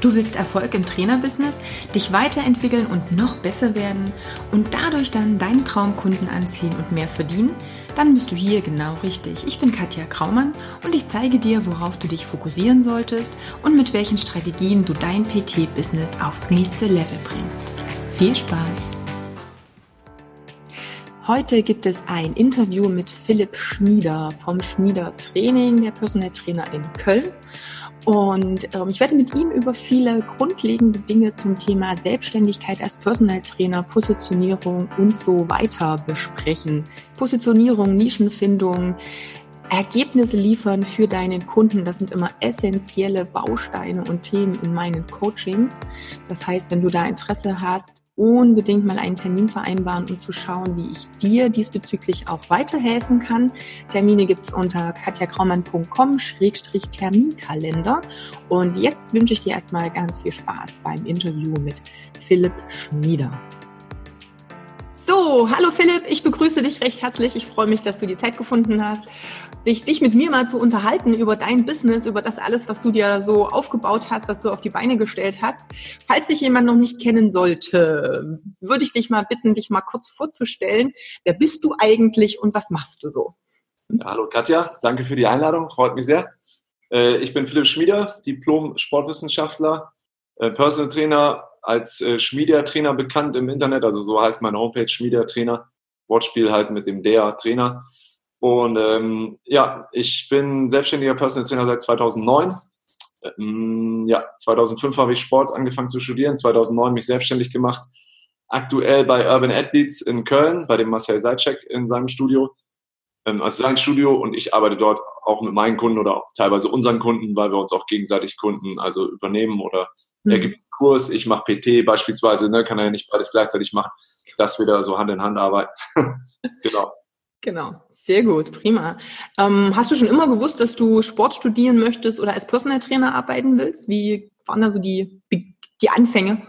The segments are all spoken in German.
Du willst Erfolg im Trainerbusiness, dich weiterentwickeln und noch besser werden und dadurch dann deine Traumkunden anziehen und mehr verdienen? Dann bist du hier genau richtig. Ich bin Katja Kraumann und ich zeige dir, worauf du dich fokussieren solltest und mit welchen Strategien du dein PT-Business aufs nächste Level bringst. Viel Spaß! Heute gibt es ein Interview mit Philipp Schmieder vom Schmieder Training, der Personal Trainer in Köln. Und ähm, ich werde mit ihm über viele grundlegende Dinge zum Thema Selbstständigkeit als Personal Trainer, Positionierung und so weiter besprechen. Positionierung, Nischenfindung, Ergebnisse liefern für deinen Kunden, das sind immer essentielle Bausteine und Themen in meinen Coachings. Das heißt, wenn du da Interesse hast, unbedingt mal einen Termin vereinbaren, um zu schauen, wie ich dir diesbezüglich auch weiterhelfen kann. Termine gibt's unter katjakraumann.com-terminkalender. Und jetzt wünsche ich dir erstmal ganz viel Spaß beim Interview mit Philipp Schmieder. So, hallo Philipp, ich begrüße dich recht herzlich. Ich freue mich, dass du die Zeit gefunden hast sich dich mit mir mal zu unterhalten über dein Business, über das alles, was du dir so aufgebaut hast, was du auf die Beine gestellt hast. Falls dich jemand noch nicht kennen sollte, würde ich dich mal bitten, dich mal kurz vorzustellen. Wer bist du eigentlich und was machst du so? Ja, hallo Katja, danke für die Einladung, freut mich sehr. Äh, ich bin Philipp Schmieder, Diplom-Sportwissenschaftler, äh, Personal Trainer, als äh, Schmieder-Trainer bekannt im Internet, also so heißt meine Homepage Schmieder-Trainer, Wortspiel halt mit dem der Trainer. Und ähm, ja, ich bin selbstständiger Personal Trainer seit 2009. Ähm, ja, 2005 habe ich Sport angefangen zu studieren, 2009 mich selbstständig gemacht. Aktuell bei Urban Athletes in Köln, bei dem Marcel Seitschek in seinem Studio. Ähm, also sein Studio und ich arbeite dort auch mit meinen Kunden oder auch teilweise unseren Kunden, weil wir uns auch gegenseitig Kunden also übernehmen oder mhm. er gibt einen Kurs, ich mache PT beispielsweise, ne, kann er ja nicht beides gleichzeitig machen, dass wir da so Hand in Hand arbeiten. genau. Genau, sehr gut, prima. Ähm, hast du schon immer gewusst, dass du Sport studieren möchtest oder als Personal Trainer arbeiten willst? Wie waren da so die, die Anfänge?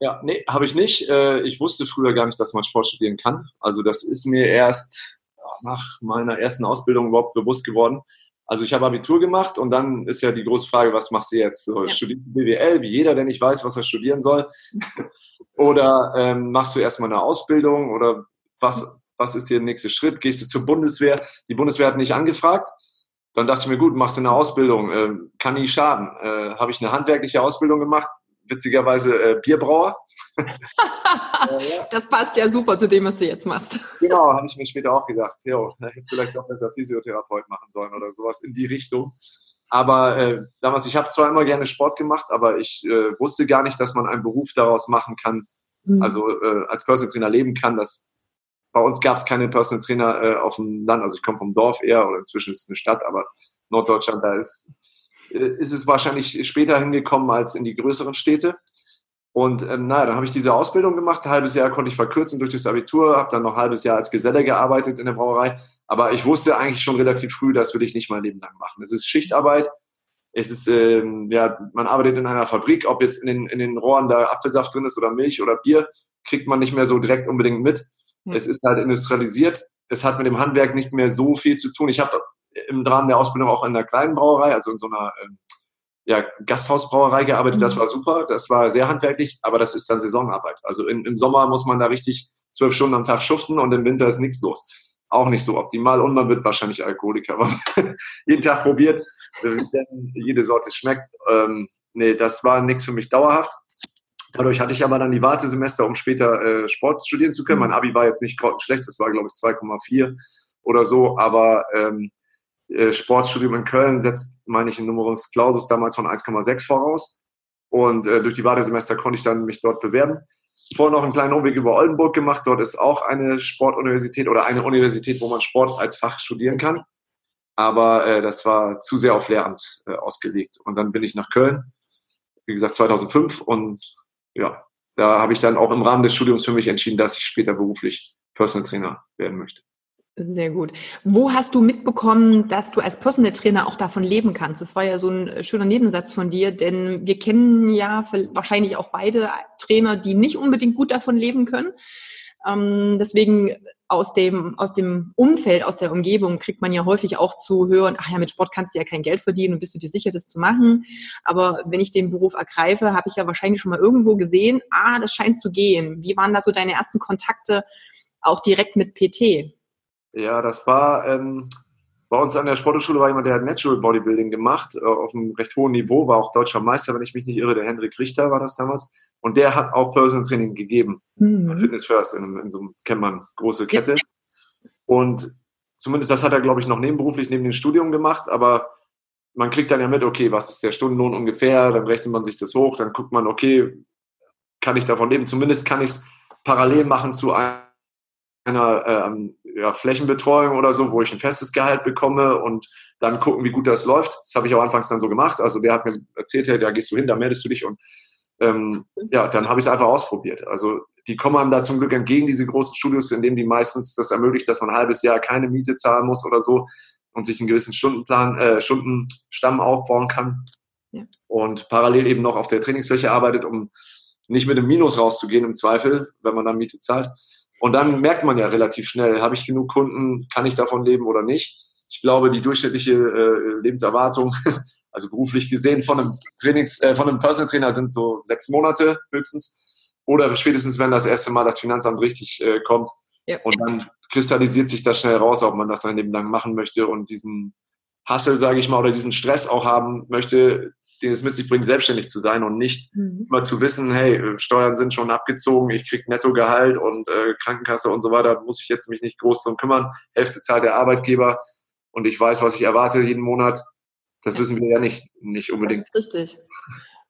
Ja, nee, habe ich nicht. Äh, ich wusste früher gar nicht, dass man Sport studieren kann. Also das ist mir erst nach meiner ersten Ausbildung überhaupt bewusst geworden. Also ich habe Abitur gemacht und dann ist ja die große Frage, was machst du jetzt? So, ja. Studierst du BWL, wie jeder, der nicht weiß, was er studieren soll? oder ähm, machst du erstmal eine Ausbildung oder was, was ist der nächste Schritt? Gehst du zur Bundeswehr? Die Bundeswehr hat nicht angefragt. Dann dachte ich mir, gut, machst du eine Ausbildung, äh, kann nie schaden. Äh, Habe ich eine handwerkliche Ausbildung gemacht, witzigerweise äh, Bierbrauer. das passt ja super zu dem, was du jetzt machst. Genau, habe ich mir später auch gedacht, jo, da hättest du vielleicht doch besser Physiotherapeut machen sollen oder sowas in die Richtung. Aber äh, damals, ich habe zwar immer gerne Sport gemacht, aber ich äh, wusste gar nicht, dass man einen Beruf daraus machen kann, mhm. also äh, als Personal Trainer leben kann. Das bei uns gab es keine Personal Trainer äh, auf dem Land, also ich komme vom Dorf eher oder inzwischen ist es eine Stadt, aber Norddeutschland, da ist, äh, ist es wahrscheinlich später hingekommen als in die größeren Städte. Und ähm, naja, dann habe ich diese Ausbildung gemacht. Ein halbes Jahr konnte ich verkürzen durch das Abitur, habe dann noch ein halbes Jahr als Geselle gearbeitet in der Brauerei. Aber ich wusste eigentlich schon relativ früh, das will ich nicht mein Leben lang machen. Es ist Schichtarbeit. Es ist, ähm, ja, man arbeitet in einer Fabrik, ob jetzt in den, in den Rohren da Apfelsaft drin ist oder Milch oder Bier, kriegt man nicht mehr so direkt unbedingt mit. Es ist halt industrialisiert. Es hat mit dem Handwerk nicht mehr so viel zu tun. Ich habe im Rahmen der Ausbildung auch in einer kleinen Brauerei, also in so einer ähm, ja, Gasthausbrauerei gearbeitet. Das hm. war super. Das war sehr handwerklich, aber das ist dann Saisonarbeit. Also in, im Sommer muss man da richtig zwölf Stunden am Tag schuften und im Winter ist nichts los. Auch nicht so optimal und man wird wahrscheinlich Alkoholiker, aber jeden Tag probiert, jede Sorte schmeckt. Ähm, nee, das war nichts für mich dauerhaft. Dadurch hatte ich aber dann die Wartesemester, um später äh, Sport studieren zu können. Mein Abi war jetzt nicht schlecht, das war, glaube ich, 2,4 oder so, aber ähm, äh, Sportstudium in Köln setzt, meine ich, in Numerus Clausus damals von 1,6 voraus. Und äh, durch die Wartesemester konnte ich dann mich dort bewerben. Vorher noch einen kleinen Umweg über Oldenburg gemacht. Dort ist auch eine Sportuniversität oder eine Universität, wo man Sport als Fach studieren kann. Aber äh, das war zu sehr auf Lehramt äh, ausgelegt. Und dann bin ich nach Köln, wie gesagt 2005 und ja, da habe ich dann auch im Rahmen des Studiums für mich entschieden, dass ich später beruflich Personal Trainer werden möchte. Sehr gut. Wo hast du mitbekommen, dass du als Personal Trainer auch davon leben kannst? Das war ja so ein schöner Nebensatz von dir, denn wir kennen ja wahrscheinlich auch beide Trainer, die nicht unbedingt gut davon leben können. Ähm, deswegen aus dem, aus dem Umfeld, aus der Umgebung kriegt man ja häufig auch zu hören, ach ja, mit Sport kannst du ja kein Geld verdienen und bist du dir sicher, das zu machen. Aber wenn ich den Beruf ergreife, habe ich ja wahrscheinlich schon mal irgendwo gesehen, ah, das scheint zu gehen. Wie waren da so deine ersten Kontakte auch direkt mit PT? Ja, das war ähm, bei uns an der Sporthochschule war jemand, der hat Natural Bodybuilding gemacht, äh, auf einem recht hohen Niveau, war auch deutscher Meister, wenn ich mich nicht irre, der Hendrik Richter war das damals. Und der hat auch Personal Training gegeben. Mhm. Fitness First, in, in so einem, kennt man, große Kette. Und zumindest das hat er, glaube ich, noch nebenberuflich neben dem Studium gemacht, aber man kriegt dann ja mit, okay, was ist der Stundenlohn ungefähr, dann rechnet man sich das hoch, dann guckt man, okay, kann ich davon leben? Zumindest kann ich es parallel machen zu einer ähm, ja, Flächenbetreuung oder so, wo ich ein festes Gehalt bekomme und dann gucken, wie gut das läuft. Das habe ich auch anfangs dann so gemacht. Also der hat mir erzählt, hey, da gehst du hin, da meldest du dich und ähm, ja, dann habe ich es einfach ausprobiert. Also die kommen einem da zum Glück entgegen, diese großen Studios, in denen die meistens das ermöglicht, dass man ein halbes Jahr keine Miete zahlen muss oder so und sich einen gewissen Stundenplan, äh, Stundenstamm aufbauen kann. Ja. Und parallel eben noch auf der Trainingsfläche arbeitet, um nicht mit einem Minus rauszugehen im Zweifel, wenn man dann Miete zahlt. Und dann merkt man ja relativ schnell, habe ich genug Kunden, kann ich davon leben oder nicht. Ich glaube, die durchschnittliche äh, Lebenserwartung, also beruflich gesehen von einem Trainings, äh, von einem Personal Trainer sind so sechs Monate höchstens. Oder spätestens, wenn das erste Mal das Finanzamt richtig äh, kommt. Ja. Und dann kristallisiert sich das schnell raus, ob man das sein Leben lang machen möchte und diesen Hassel, sage ich mal, oder diesen Stress auch haben möchte, den es mit sich bringt, selbstständig zu sein und nicht mhm. immer zu wissen, hey, Steuern sind schon abgezogen, ich krieg Nettogehalt und äh, Krankenkasse und so weiter, muss ich jetzt mich nicht groß drum kümmern. Hälfte zahlt der Arbeitgeber und ich weiß, was ich erwarte jeden Monat. Das ja. wissen wir ja nicht, nicht unbedingt. Das ist richtig.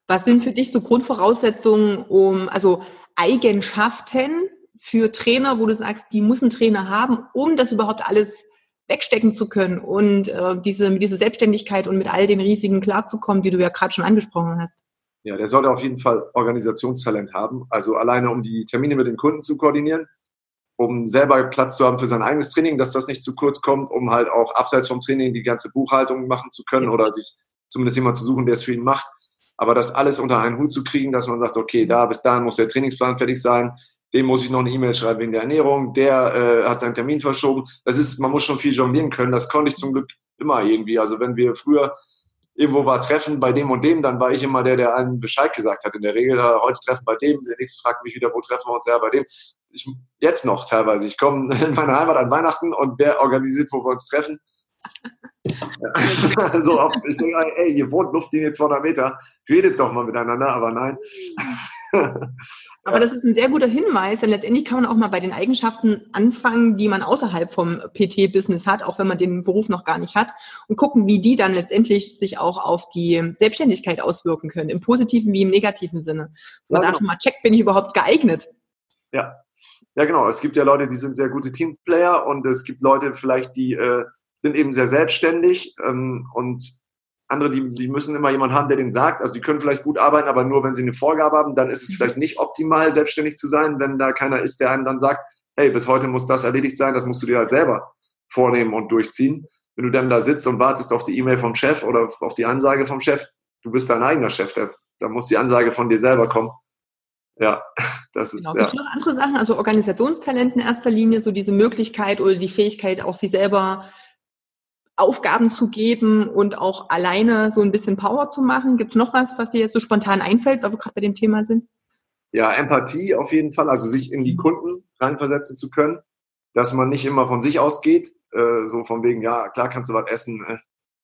Was sind für dich so Grundvoraussetzungen, um, also Eigenschaften für Trainer, wo du sagst, die muss ein Trainer haben, um das überhaupt alles wegstecken zu können und äh, diese, mit dieser Selbstständigkeit und mit all den Risiken klarzukommen, die du ja gerade schon angesprochen hast? Ja, der sollte auf jeden Fall Organisationstalent haben. Also alleine, um die Termine mit den Kunden zu koordinieren, um selber Platz zu haben für sein eigenes Training, dass das nicht zu kurz kommt, um halt auch abseits vom Training die ganze Buchhaltung machen zu können oder sich zumindest jemand zu suchen, der es für ihn macht. Aber das alles unter einen Hut zu kriegen, dass man sagt, okay, da bis dahin muss der Trainingsplan fertig sein, dem muss ich noch eine E-Mail schreiben wegen der Ernährung, der äh, hat seinen Termin verschoben. Das ist, man muss schon viel jonglieren können. Das konnte ich zum Glück immer irgendwie. Also wenn wir früher irgendwo war Treffen bei dem und dem, dann war ich immer der, der allen Bescheid gesagt hat. In der Regel, heute treffen bei dem, der nächste fragt mich wieder, wo treffen wir uns? Ja, bei dem. Ich, jetzt noch teilweise. Ich komme in meine Heimat an Weihnachten und wer organisiert, wo wir uns treffen. Ja. so, ich denke, ey, ihr wohnt Luftlinie 200 Meter, redet doch mal miteinander, aber nein. Aber das ist ein sehr guter Hinweis, denn letztendlich kann man auch mal bei den Eigenschaften anfangen, die man außerhalb vom PT-Business hat, auch wenn man den Beruf noch gar nicht hat, und gucken, wie die dann letztendlich sich auch auf die Selbstständigkeit auswirken können, im positiven wie im negativen Sinne. Dass man ja, genau. da mal checkt, bin ich überhaupt geeignet? Ja. Ja, genau. Es gibt ja Leute, die sind sehr gute Teamplayer und es gibt Leute vielleicht, die äh, sind eben sehr selbstständig ähm, und andere, die, die müssen immer jemanden haben, der den sagt. Also die können vielleicht gut arbeiten, aber nur wenn sie eine Vorgabe haben, dann ist es vielleicht nicht optimal, selbstständig zu sein, wenn da keiner ist, der einem dann sagt, hey, bis heute muss das erledigt sein, das musst du dir halt selber vornehmen und durchziehen. Wenn du dann da sitzt und wartest auf die E-Mail vom Chef oder auf die Ansage vom Chef, du bist dein eigener Chef, da, da muss die Ansage von dir selber kommen. Ja, das ist. Genau. Ja. noch andere Sachen, also Organisationstalent in erster Linie, so diese Möglichkeit oder die Fähigkeit, auch sich selber Aufgaben zu geben und auch alleine so ein bisschen Power zu machen? Gibt es noch was, was dir jetzt so spontan einfällt, weil wir gerade bei dem Thema sind? Ja, Empathie auf jeden Fall, also sich in die Kunden reinversetzen zu können, dass man nicht immer von sich ausgeht, äh, so von wegen, ja, klar kannst du was essen, äh,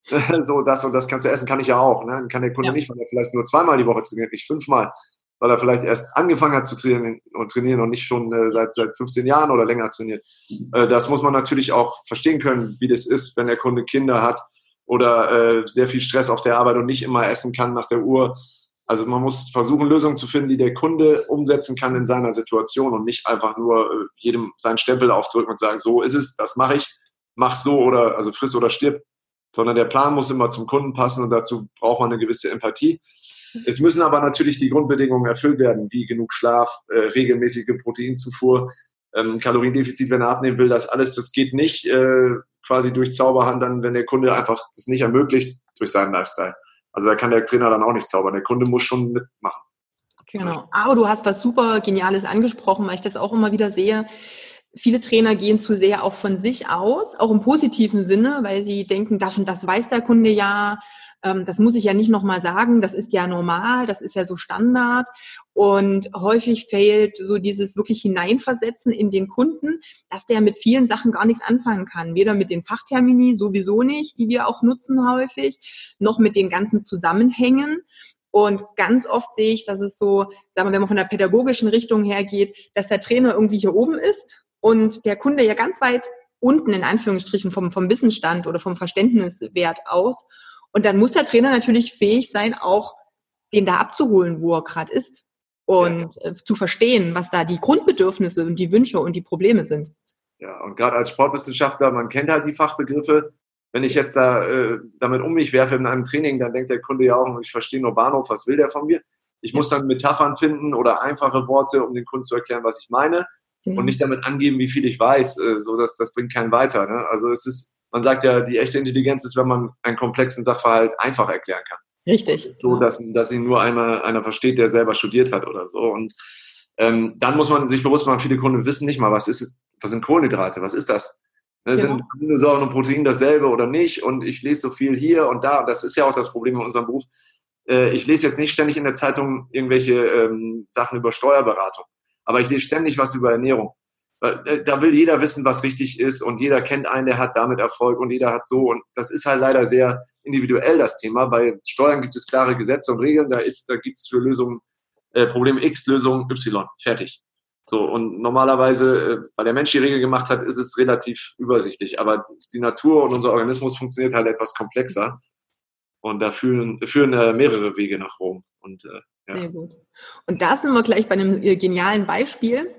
so das und das kannst du essen, kann ich ja auch. Ne? Dann kann der Kunde ja. nicht, weil er vielleicht nur zweimal die Woche trainiert, nicht fünfmal weil er vielleicht erst angefangen hat zu trainieren und trainieren und nicht schon äh, seit, seit 15 Jahren oder länger trainiert. Äh, das muss man natürlich auch verstehen können, wie das ist, wenn der Kunde Kinder hat oder äh, sehr viel Stress auf der Arbeit und nicht immer essen kann nach der Uhr. Also man muss versuchen, Lösungen zu finden, die der Kunde umsetzen kann in seiner Situation und nicht einfach nur äh, jedem seinen Stempel aufdrücken und sagen, so ist es, das mache ich, mach so oder also friss oder stirb, sondern der Plan muss immer zum Kunden passen und dazu braucht man eine gewisse Empathie. Es müssen aber natürlich die Grundbedingungen erfüllt werden, wie genug Schlaf, äh, regelmäßige Proteinzufuhr, ähm, Kaloriendefizit, wenn er abnehmen will, das alles, das geht nicht äh, quasi durch Zauberhand, dann, wenn der Kunde einfach das nicht ermöglicht durch seinen Lifestyle. Also da kann der Trainer dann auch nicht zaubern. Der Kunde muss schon mitmachen. Genau. Aber du hast was super Geniales angesprochen, weil ich das auch immer wieder sehe. Viele Trainer gehen zu sehr auch von sich aus, auch im positiven Sinne, weil sie denken, das und das weiß der Kunde ja, das muss ich ja nicht nochmal sagen, das ist ja normal, das ist ja so Standard. Und häufig fehlt so dieses wirklich Hineinversetzen in den Kunden, dass der mit vielen Sachen gar nichts anfangen kann. Weder mit den Fachtermini sowieso nicht, die wir auch nutzen häufig, noch mit den ganzen Zusammenhängen. Und ganz oft sehe ich, dass es so, sagen wir, wenn man von der pädagogischen Richtung her geht, dass der Trainer irgendwie hier oben ist und der Kunde ja ganz weit unten in Anführungsstrichen vom, vom Wissensstand oder vom Verständniswert aus. Und dann muss der Trainer natürlich fähig sein, auch den da abzuholen, wo er gerade ist und ja. Äh, zu verstehen, was da die Grundbedürfnisse und die Wünsche und die Probleme sind. Ja, und gerade als Sportwissenschaftler, man kennt halt die Fachbegriffe, wenn ich jetzt da äh, damit um mich werfe in einem Training, dann denkt der Kunde ja auch, ich verstehe nur Bahnhof, was will der von mir? Ich muss dann Metaphern finden oder einfache Worte, um den Kunden zu erklären, was ich meine mhm. und nicht damit angeben, wie viel ich weiß. Äh, so dass das bringt keinen weiter. Ne? Also es ist, man sagt ja, die echte Intelligenz ist, wenn man einen komplexen Sachverhalt einfach erklären kann. Richtig. So, dass, dass ihn nur einer, einer versteht, der selber studiert hat oder so. Und ähm, dann muss man sich bewusst machen, viele Kunden wissen nicht mal, was ist, was sind Kohlenhydrate, was ist das? Ne, sind ja. Aminosäuren und Protein dasselbe oder nicht? Und ich lese so viel hier und da. Das ist ja auch das Problem in unserem Beruf. Äh, ich lese jetzt nicht ständig in der Zeitung irgendwelche ähm, Sachen über Steuerberatung. Aber ich lese ständig was über Ernährung. Äh, da will jeder wissen, was richtig ist und jeder kennt einen, der hat damit Erfolg und jeder hat so. Und das ist halt leider sehr individuell, das Thema. Bei Steuern gibt es klare Gesetze und Regeln. Da, da gibt es für Lösungen, äh, Problem X, Lösung Y. Fertig. So, und normalerweise, äh, weil der Mensch die Regel gemacht hat, ist es relativ übersichtlich. Aber die Natur und unser Organismus funktioniert halt etwas komplexer. Und da führen, führen äh, mehrere Wege nach Rom. Und, äh, ja. Sehr gut. Und da sind wir gleich bei einem äh, genialen Beispiel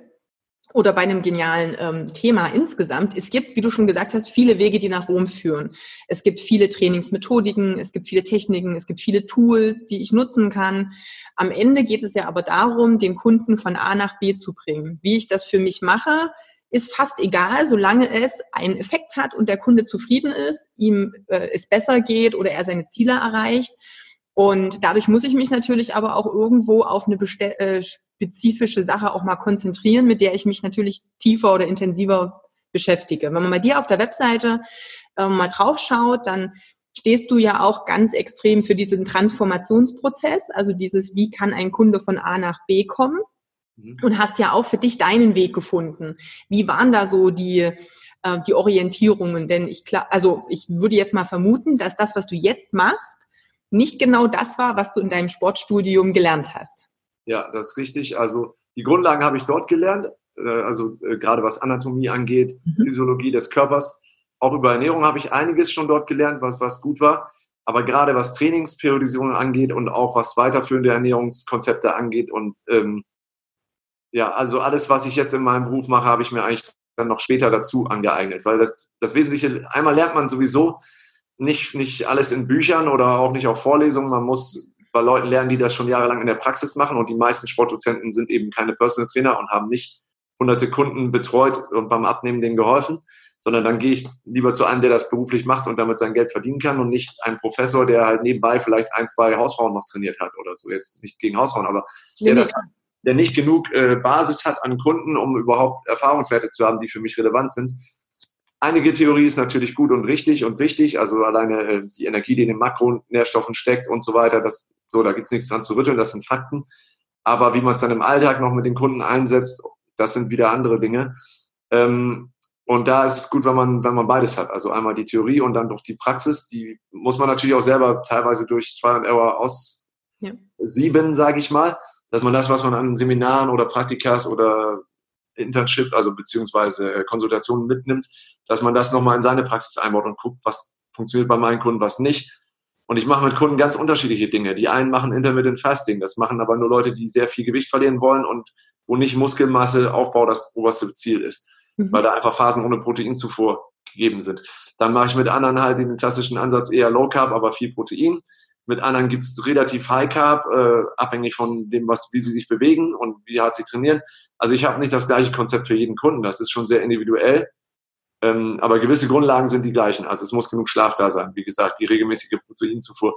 oder bei einem genialen ähm, Thema insgesamt. Es gibt, wie du schon gesagt hast, viele Wege, die nach Rom führen. Es gibt viele Trainingsmethodiken, es gibt viele Techniken, es gibt viele Tools, die ich nutzen kann. Am Ende geht es ja aber darum, den Kunden von A nach B zu bringen. Wie ich das für mich mache, ist fast egal, solange es einen Effekt hat und der Kunde zufrieden ist, ihm äh, es besser geht oder er seine Ziele erreicht. Und dadurch muss ich mich natürlich aber auch irgendwo auf eine äh, spezifische Sache auch mal konzentrieren, mit der ich mich natürlich tiefer oder intensiver beschäftige. Wenn man bei dir auf der Webseite äh, mal drauf schaut, dann stehst du ja auch ganz extrem für diesen Transformationsprozess, also dieses, wie kann ein Kunde von A nach B kommen mhm. und hast ja auch für dich deinen Weg gefunden. Wie waren da so die, äh, die Orientierungen? Denn ich klar, also ich würde jetzt mal vermuten, dass das, was du jetzt machst, nicht genau das war, was du in deinem Sportstudium gelernt hast. Ja, das ist richtig. Also die Grundlagen habe ich dort gelernt, äh, also äh, gerade was Anatomie angeht, mhm. Physiologie des Körpers. Auch über Ernährung habe ich einiges schon dort gelernt, was, was gut war. Aber gerade was Trainingsperiodisierung angeht und auch was weiterführende Ernährungskonzepte angeht und ähm, ja, also alles, was ich jetzt in meinem Beruf mache, habe ich mir eigentlich dann noch später dazu angeeignet, weil das, das Wesentliche, einmal lernt man sowieso, nicht, nicht alles in Büchern oder auch nicht auf Vorlesungen. Man muss bei Leuten lernen, die das schon jahrelang in der Praxis machen. Und die meisten Sportdozenten sind eben keine Personal Trainer und haben nicht hunderte Kunden betreut und beim Abnehmen denen geholfen, sondern dann gehe ich lieber zu einem, der das beruflich macht und damit sein Geld verdienen kann und nicht ein Professor, der halt nebenbei vielleicht ein, zwei Hausfrauen noch trainiert hat oder so. Jetzt nichts gegen Hausfrauen, aber der das der nicht genug äh, Basis hat an Kunden, um überhaupt Erfahrungswerte zu haben, die für mich relevant sind, Einige Theorie ist natürlich gut und richtig und wichtig, also alleine äh, die Energie, die in den Makronährstoffen steckt und so weiter, das, so, da gibt es nichts dran zu rütteln, das sind Fakten. Aber wie man es dann im Alltag noch mit den Kunden einsetzt, das sind wieder andere Dinge. Ähm, und da ist es gut, wenn man, wenn man beides hat. Also einmal die Theorie und dann durch die Praxis. Die muss man natürlich auch selber teilweise durch Trial and Error aus ja. sage ich mal. Dass man das, was man an Seminaren oder Praktikas oder Internship, also beziehungsweise äh, Konsultationen mitnimmt, dass man das nochmal in seine Praxis einbaut und guckt, was funktioniert bei meinen Kunden, was nicht. Und ich mache mit Kunden ganz unterschiedliche Dinge. Die einen machen Intermittent Fasting, das machen aber nur Leute, die sehr viel Gewicht verlieren wollen und wo nicht Muskelmasse, Aufbau das oberste Ziel ist, mhm. weil da einfach Phasen ohne Proteinzufuhr gegeben sind. Dann mache ich mit anderen halt den klassischen Ansatz eher Low Carb, aber viel Protein. Mit anderen gibt es relativ High Carb, äh, abhängig von dem, was, wie sie sich bewegen und wie hart sie trainieren. Also ich habe nicht das gleiche Konzept für jeden Kunden. Das ist schon sehr individuell. Ähm, aber gewisse Grundlagen sind die gleichen. Also es muss genug Schlaf da sein. Wie gesagt, die regelmäßige Proteinzufuhr,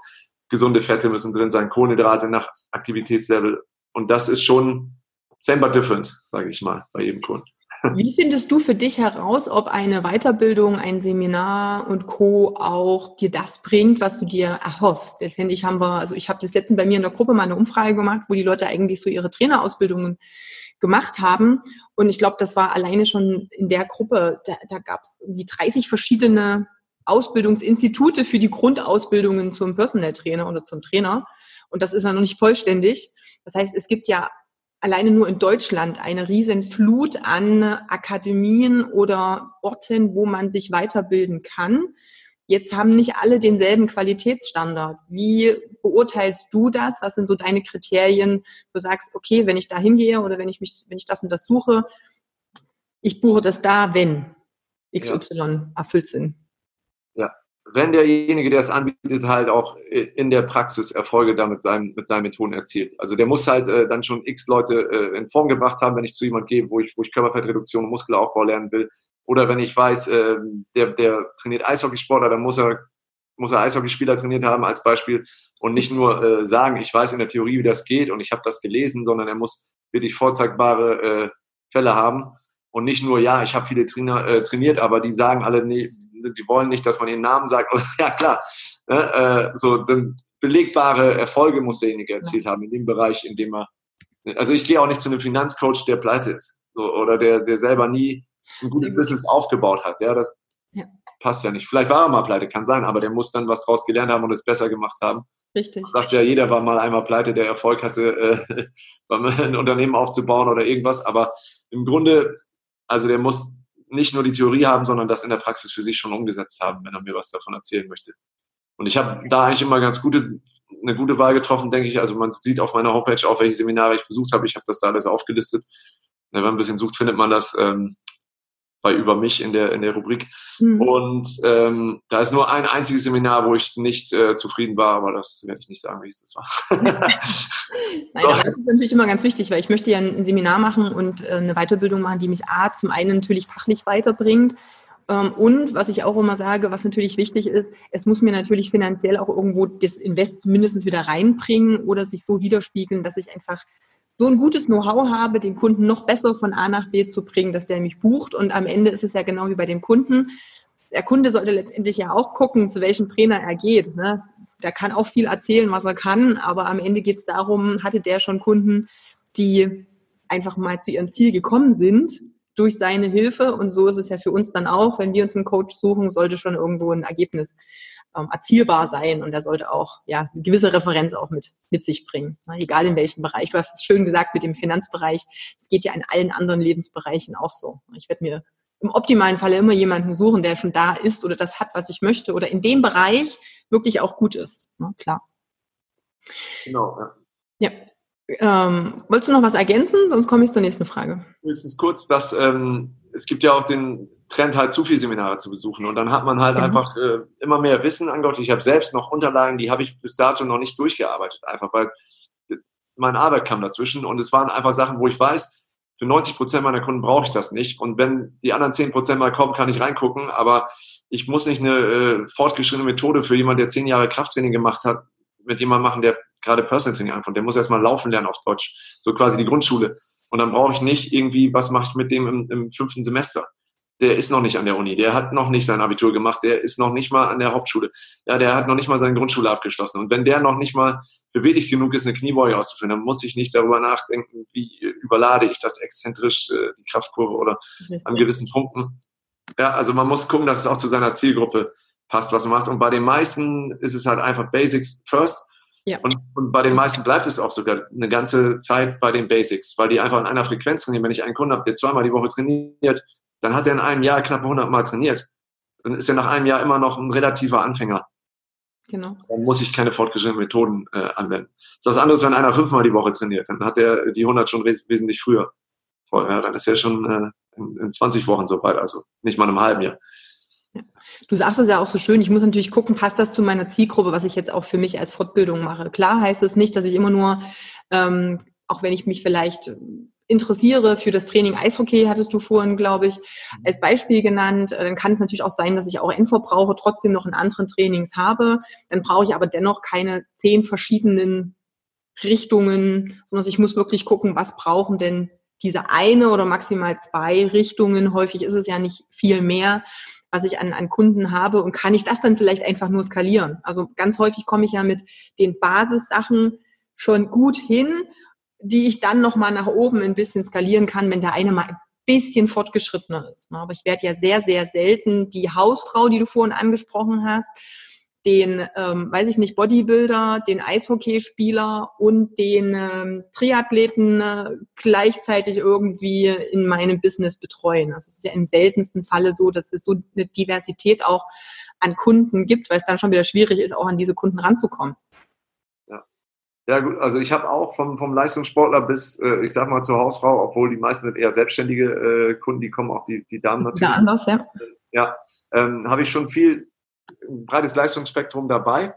gesunde Fette müssen drin sein, Kohlenhydrate nach Aktivitätslevel Und das ist schon same but different, sage ich mal, bei jedem Kunden. Wie findest du für dich heraus, ob eine Weiterbildung, ein Seminar und Co. auch dir das bringt, was du dir erhoffst? Letztendlich haben wir, also ich habe das letztens bei mir in der Gruppe mal eine Umfrage gemacht, wo die Leute eigentlich so ihre Trainerausbildungen gemacht haben. Und ich glaube, das war alleine schon in der Gruppe, da, da gab es irgendwie 30 verschiedene Ausbildungsinstitute für die Grundausbildungen zum Personal Trainer oder zum Trainer. Und das ist ja noch nicht vollständig. Das heißt, es gibt ja alleine nur in Deutschland eine riesen Flut an Akademien oder Orten, wo man sich weiterbilden kann. Jetzt haben nicht alle denselben Qualitätsstandard. Wie beurteilst du das? Was sind so deine Kriterien? Du sagst, okay, wenn ich da hingehe oder wenn ich mich, wenn ich das und das suche, ich buche das da, wenn XY ja. erfüllt sind. Wenn derjenige, der es anbietet, halt auch in der Praxis Erfolge damit seinen, mit seinen Methoden erzielt. Also der muss halt äh, dann schon x Leute äh, in Form gebracht haben, wenn ich zu jemand gehe, wo ich, wo ich Körperfettreduktion und Muskelaufbau lernen will. Oder wenn ich weiß, äh, der, der trainiert Eishockeysportler, dann muss er, muss er Eishockeyspieler trainiert haben als Beispiel und nicht nur äh, sagen, ich weiß in der Theorie, wie das geht und ich habe das gelesen, sondern er muss wirklich vorzeigbare äh, Fälle haben und nicht nur, ja, ich habe viele Trainer äh, trainiert, aber die sagen alle, nee, die wollen nicht, dass man ihren Namen sagt. Und, ja, klar. Ne, äh, so belegbare Erfolge muss derjenige erzielt haben in dem Bereich, in dem er. Also ich gehe auch nicht zu einem Finanzcoach, der pleite ist. So, oder der, der selber nie ein gutes Business aufgebaut hat. Ja, das ja. passt ja nicht. Vielleicht war er mal pleite, kann sein, aber der muss dann was draus gelernt haben und es besser gemacht haben. Richtig. Man sagt ja, jeder war mal einmal pleite, der Erfolg hatte, äh, ein Unternehmen aufzubauen oder irgendwas. Aber im Grunde, also der muss nicht nur die Theorie haben, sondern das in der Praxis für sich schon umgesetzt haben, wenn er mir was davon erzählen möchte. Und ich habe da eigentlich immer ganz gute, eine gute Wahl getroffen, denke ich. Also man sieht auf meiner Homepage auch, welche Seminare ich besucht habe. Ich habe das da alles aufgelistet. Wenn man ein bisschen sucht, findet man das. Bei Über mich in der, in der Rubrik. Mhm. Und ähm, da ist nur ein einziges Seminar, wo ich nicht äh, zufrieden war, aber das werde ich nicht sagen, wie es das war. Nein, aber das ist natürlich immer ganz wichtig, weil ich möchte ja ein Seminar machen und äh, eine Weiterbildung machen, die mich A, zum einen natürlich fachlich weiterbringt ähm, und was ich auch immer sage, was natürlich wichtig ist, es muss mir natürlich finanziell auch irgendwo das Invest mindestens wieder reinbringen oder sich so widerspiegeln, dass ich einfach so ein gutes Know-how habe, den Kunden noch besser von A nach B zu bringen, dass der mich bucht. Und am Ende ist es ja genau wie bei dem Kunden. Der Kunde sollte letztendlich ja auch gucken, zu welchem Trainer er geht. Ne? Der kann auch viel erzählen, was er kann, aber am Ende geht es darum, hatte der schon Kunden, die einfach mal zu ihrem Ziel gekommen sind durch seine Hilfe. Und so ist es ja für uns dann auch, wenn wir uns einen Coach suchen, sollte schon irgendwo ein Ergebnis ähm, erzielbar sein und er sollte auch ja eine gewisse Referenz auch mit mit sich bringen, ne? egal in welchem Bereich. Du hast es schön gesagt mit dem Finanzbereich. Es geht ja in allen anderen Lebensbereichen auch so. Ich werde mir im optimalen Falle immer jemanden suchen, der schon da ist oder das hat, was ich möchte oder in dem Bereich wirklich auch gut ist. Ne? Klar. Genau. Ja. ja. Ähm, wolltest du noch was ergänzen? Sonst komme ich zur nächsten Frage. Höchstens kurz, dass ähm, es gibt ja auch den Trend halt zu viel Seminare zu besuchen. Und dann hat man halt mhm. einfach äh, immer mehr Wissen an Gott. Ich habe selbst noch Unterlagen, die habe ich bis dato noch nicht durchgearbeitet, einfach weil meine Arbeit kam dazwischen. Und es waren einfach Sachen, wo ich weiß, für 90 Prozent meiner Kunden brauche ich das nicht. Und wenn die anderen 10 Prozent mal kommen, kann ich reingucken. Aber ich muss nicht eine äh, fortgeschrittene Methode für jemanden, der zehn Jahre Krafttraining gemacht hat, mit jemandem machen, der gerade Personal Training anfängt. Der muss erstmal laufen lernen auf Deutsch. So quasi die Grundschule. Und dann brauche ich nicht irgendwie, was mache ich mit dem im, im fünften Semester? der ist noch nicht an der Uni, der hat noch nicht sein Abitur gemacht, der ist noch nicht mal an der Hauptschule, ja, der hat noch nicht mal seine Grundschule abgeschlossen. Und wenn der noch nicht mal beweglich genug ist, eine Kniebeuge auszuführen, dann muss ich nicht darüber nachdenken, wie überlade ich das exzentrisch, äh, die Kraftkurve oder an gewissen Punkten. Ja, also man muss gucken, dass es auch zu seiner Zielgruppe passt, was man macht. Und bei den meisten ist es halt einfach Basics first. Ja. Und, und bei den meisten bleibt es auch sogar eine ganze Zeit bei den Basics, weil die einfach in einer Frequenz trainieren. Wenn ich einen Kunden habe, der zweimal die Woche trainiert, dann hat er in einem Jahr knapp 100 Mal trainiert. Dann ist er nach einem Jahr immer noch ein relativer Anfänger. Genau. Dann muss ich keine fortgeschrittenen Methoden äh, anwenden. Das ist was anderes, wenn einer fünfmal die Woche trainiert. Dann hat er die 100 schon wes wesentlich früher. Ja, dann ist er schon äh, in, in 20 Wochen so weit, also nicht mal in einem halben Jahr. Du sagst es ja auch so schön, ich muss natürlich gucken, passt das zu meiner Zielgruppe, was ich jetzt auch für mich als Fortbildung mache. Klar heißt es nicht, dass ich immer nur, ähm, auch wenn ich mich vielleicht interessiere für das Training Eishockey, hattest du vorhin, glaube ich, als Beispiel genannt. Dann kann es natürlich auch sein, dass ich auch Endverbraucher trotzdem noch in anderen Trainings habe. Dann brauche ich aber dennoch keine zehn verschiedenen Richtungen, sondern ich muss wirklich gucken, was brauchen denn diese eine oder maximal zwei Richtungen. Häufig ist es ja nicht viel mehr, was ich an, an Kunden habe und kann ich das dann vielleicht einfach nur skalieren. Also ganz häufig komme ich ja mit den Basissachen schon gut hin, die ich dann nochmal nach oben ein bisschen skalieren kann, wenn der eine mal ein bisschen fortgeschrittener ist. Aber ich werde ja sehr, sehr selten die Hausfrau, die du vorhin angesprochen hast, den, ähm, weiß ich nicht, Bodybuilder, den Eishockeyspieler und den ähm, Triathleten äh, gleichzeitig irgendwie in meinem Business betreuen. Also es ist ja im seltensten Falle so, dass es so eine Diversität auch an Kunden gibt, weil es dann schon wieder schwierig ist, auch an diese Kunden ranzukommen. Ja, ja gut, also ich habe auch vom, vom Leistungssportler bis, äh, ich sag mal, zur Hausfrau, obwohl die meisten sind eher selbstständige äh, Kunden, die kommen auch die, die Damen natürlich. Ja, anders, ja. Ja, ähm, habe ich schon viel ein breites Leistungsspektrum dabei.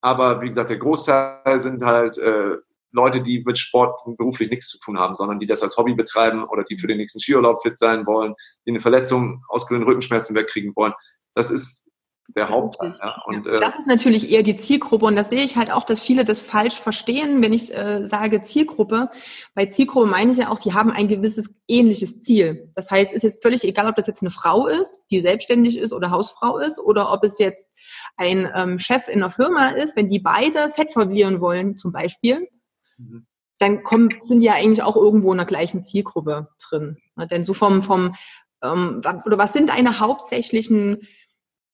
Aber wie gesagt, der Großteil sind halt äh, Leute, die mit Sport beruflich nichts zu tun haben, sondern die das als Hobby betreiben oder die für den nächsten Skiurlaub fit sein wollen, die eine Verletzung, ausgelösten Rückenschmerzen wegkriegen wollen. Das ist der Hauptteil. Ja. Und, äh, das ist natürlich eher die Zielgruppe und das sehe ich halt auch, dass viele das falsch verstehen, wenn ich äh, sage Zielgruppe. Bei Zielgruppe meine ich ja auch, die haben ein gewisses ähnliches Ziel. Das heißt, es ist völlig egal, ob das jetzt eine Frau ist, die selbstständig ist oder Hausfrau ist oder ob es jetzt ein ähm, Chef in einer Firma ist, wenn die beide Fett verlieren wollen zum Beispiel, mhm. dann kommen, sind die ja eigentlich auch irgendwo in der gleichen Zielgruppe drin. Denn so vom, vom ähm, oder was sind deine hauptsächlichen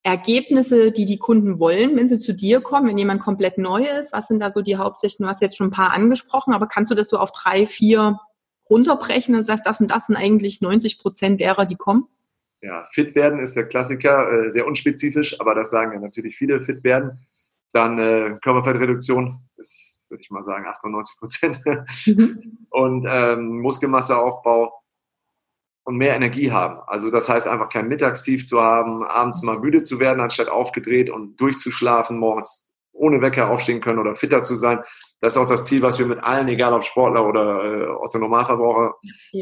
Ergebnisse, die die Kunden wollen, wenn sie zu dir kommen, wenn jemand komplett neu ist? Was sind da so die Hauptsichten? Du hast jetzt schon ein paar angesprochen, aber kannst du das so auf drei, vier runterbrechen und sagst, das und das sind eigentlich 90 Prozent derer, die kommen? Ja, fit werden ist der Klassiker, äh, sehr unspezifisch, aber das sagen ja natürlich viele, fit werden. Dann äh, Körperfettreduktion ist, würde ich mal sagen, 98 Prozent. Mhm. Und ähm, Muskelmasseaufbau und mehr Energie haben. Also das heißt einfach kein Mittagstief zu haben, abends mal müde zu werden, anstatt aufgedreht und durchzuschlafen, morgens ohne Wecker aufstehen können oder fitter zu sein. Das ist auch das Ziel, was wir mit allen, egal ob Sportler oder äh, Otto Normalverbraucher,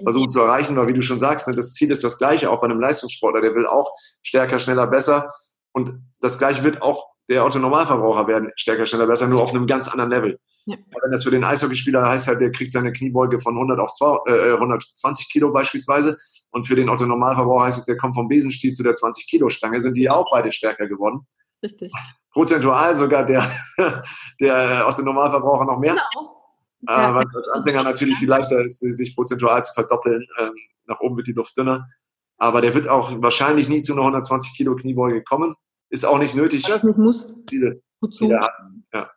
versuchen zu erreichen. Weil wie du schon sagst, ne, das Ziel ist das gleiche, auch bei einem Leistungssportler, der will auch stärker, schneller, besser. Und das gleiche wird auch der Autonormalverbraucher werden stärker, schneller, besser, nur auf einem ganz anderen Level. Ja. Wenn das für den Eishockeyspieler heißt halt, der kriegt seine Kniebeuge von 100 auf 2, äh, 120 Kilo beispielsweise und für den Autonormalverbraucher heißt es, der kommt vom Besenstiel zu der 20 Kilo Stange, sind die ja auch beide stärker geworden. Richtig. Prozentual sogar der, der Autonormalverbraucher noch mehr. Genau. Äh, weil als Anfänger natürlich viel leichter ist, sich prozentual zu verdoppeln. Ähm, nach oben wird die Luft dünner. Aber der wird auch wahrscheinlich nie zu einer 120 Kilo Kniebeuge kommen. Ist auch nicht nötig. Das nicht muss. Viele, viele ja.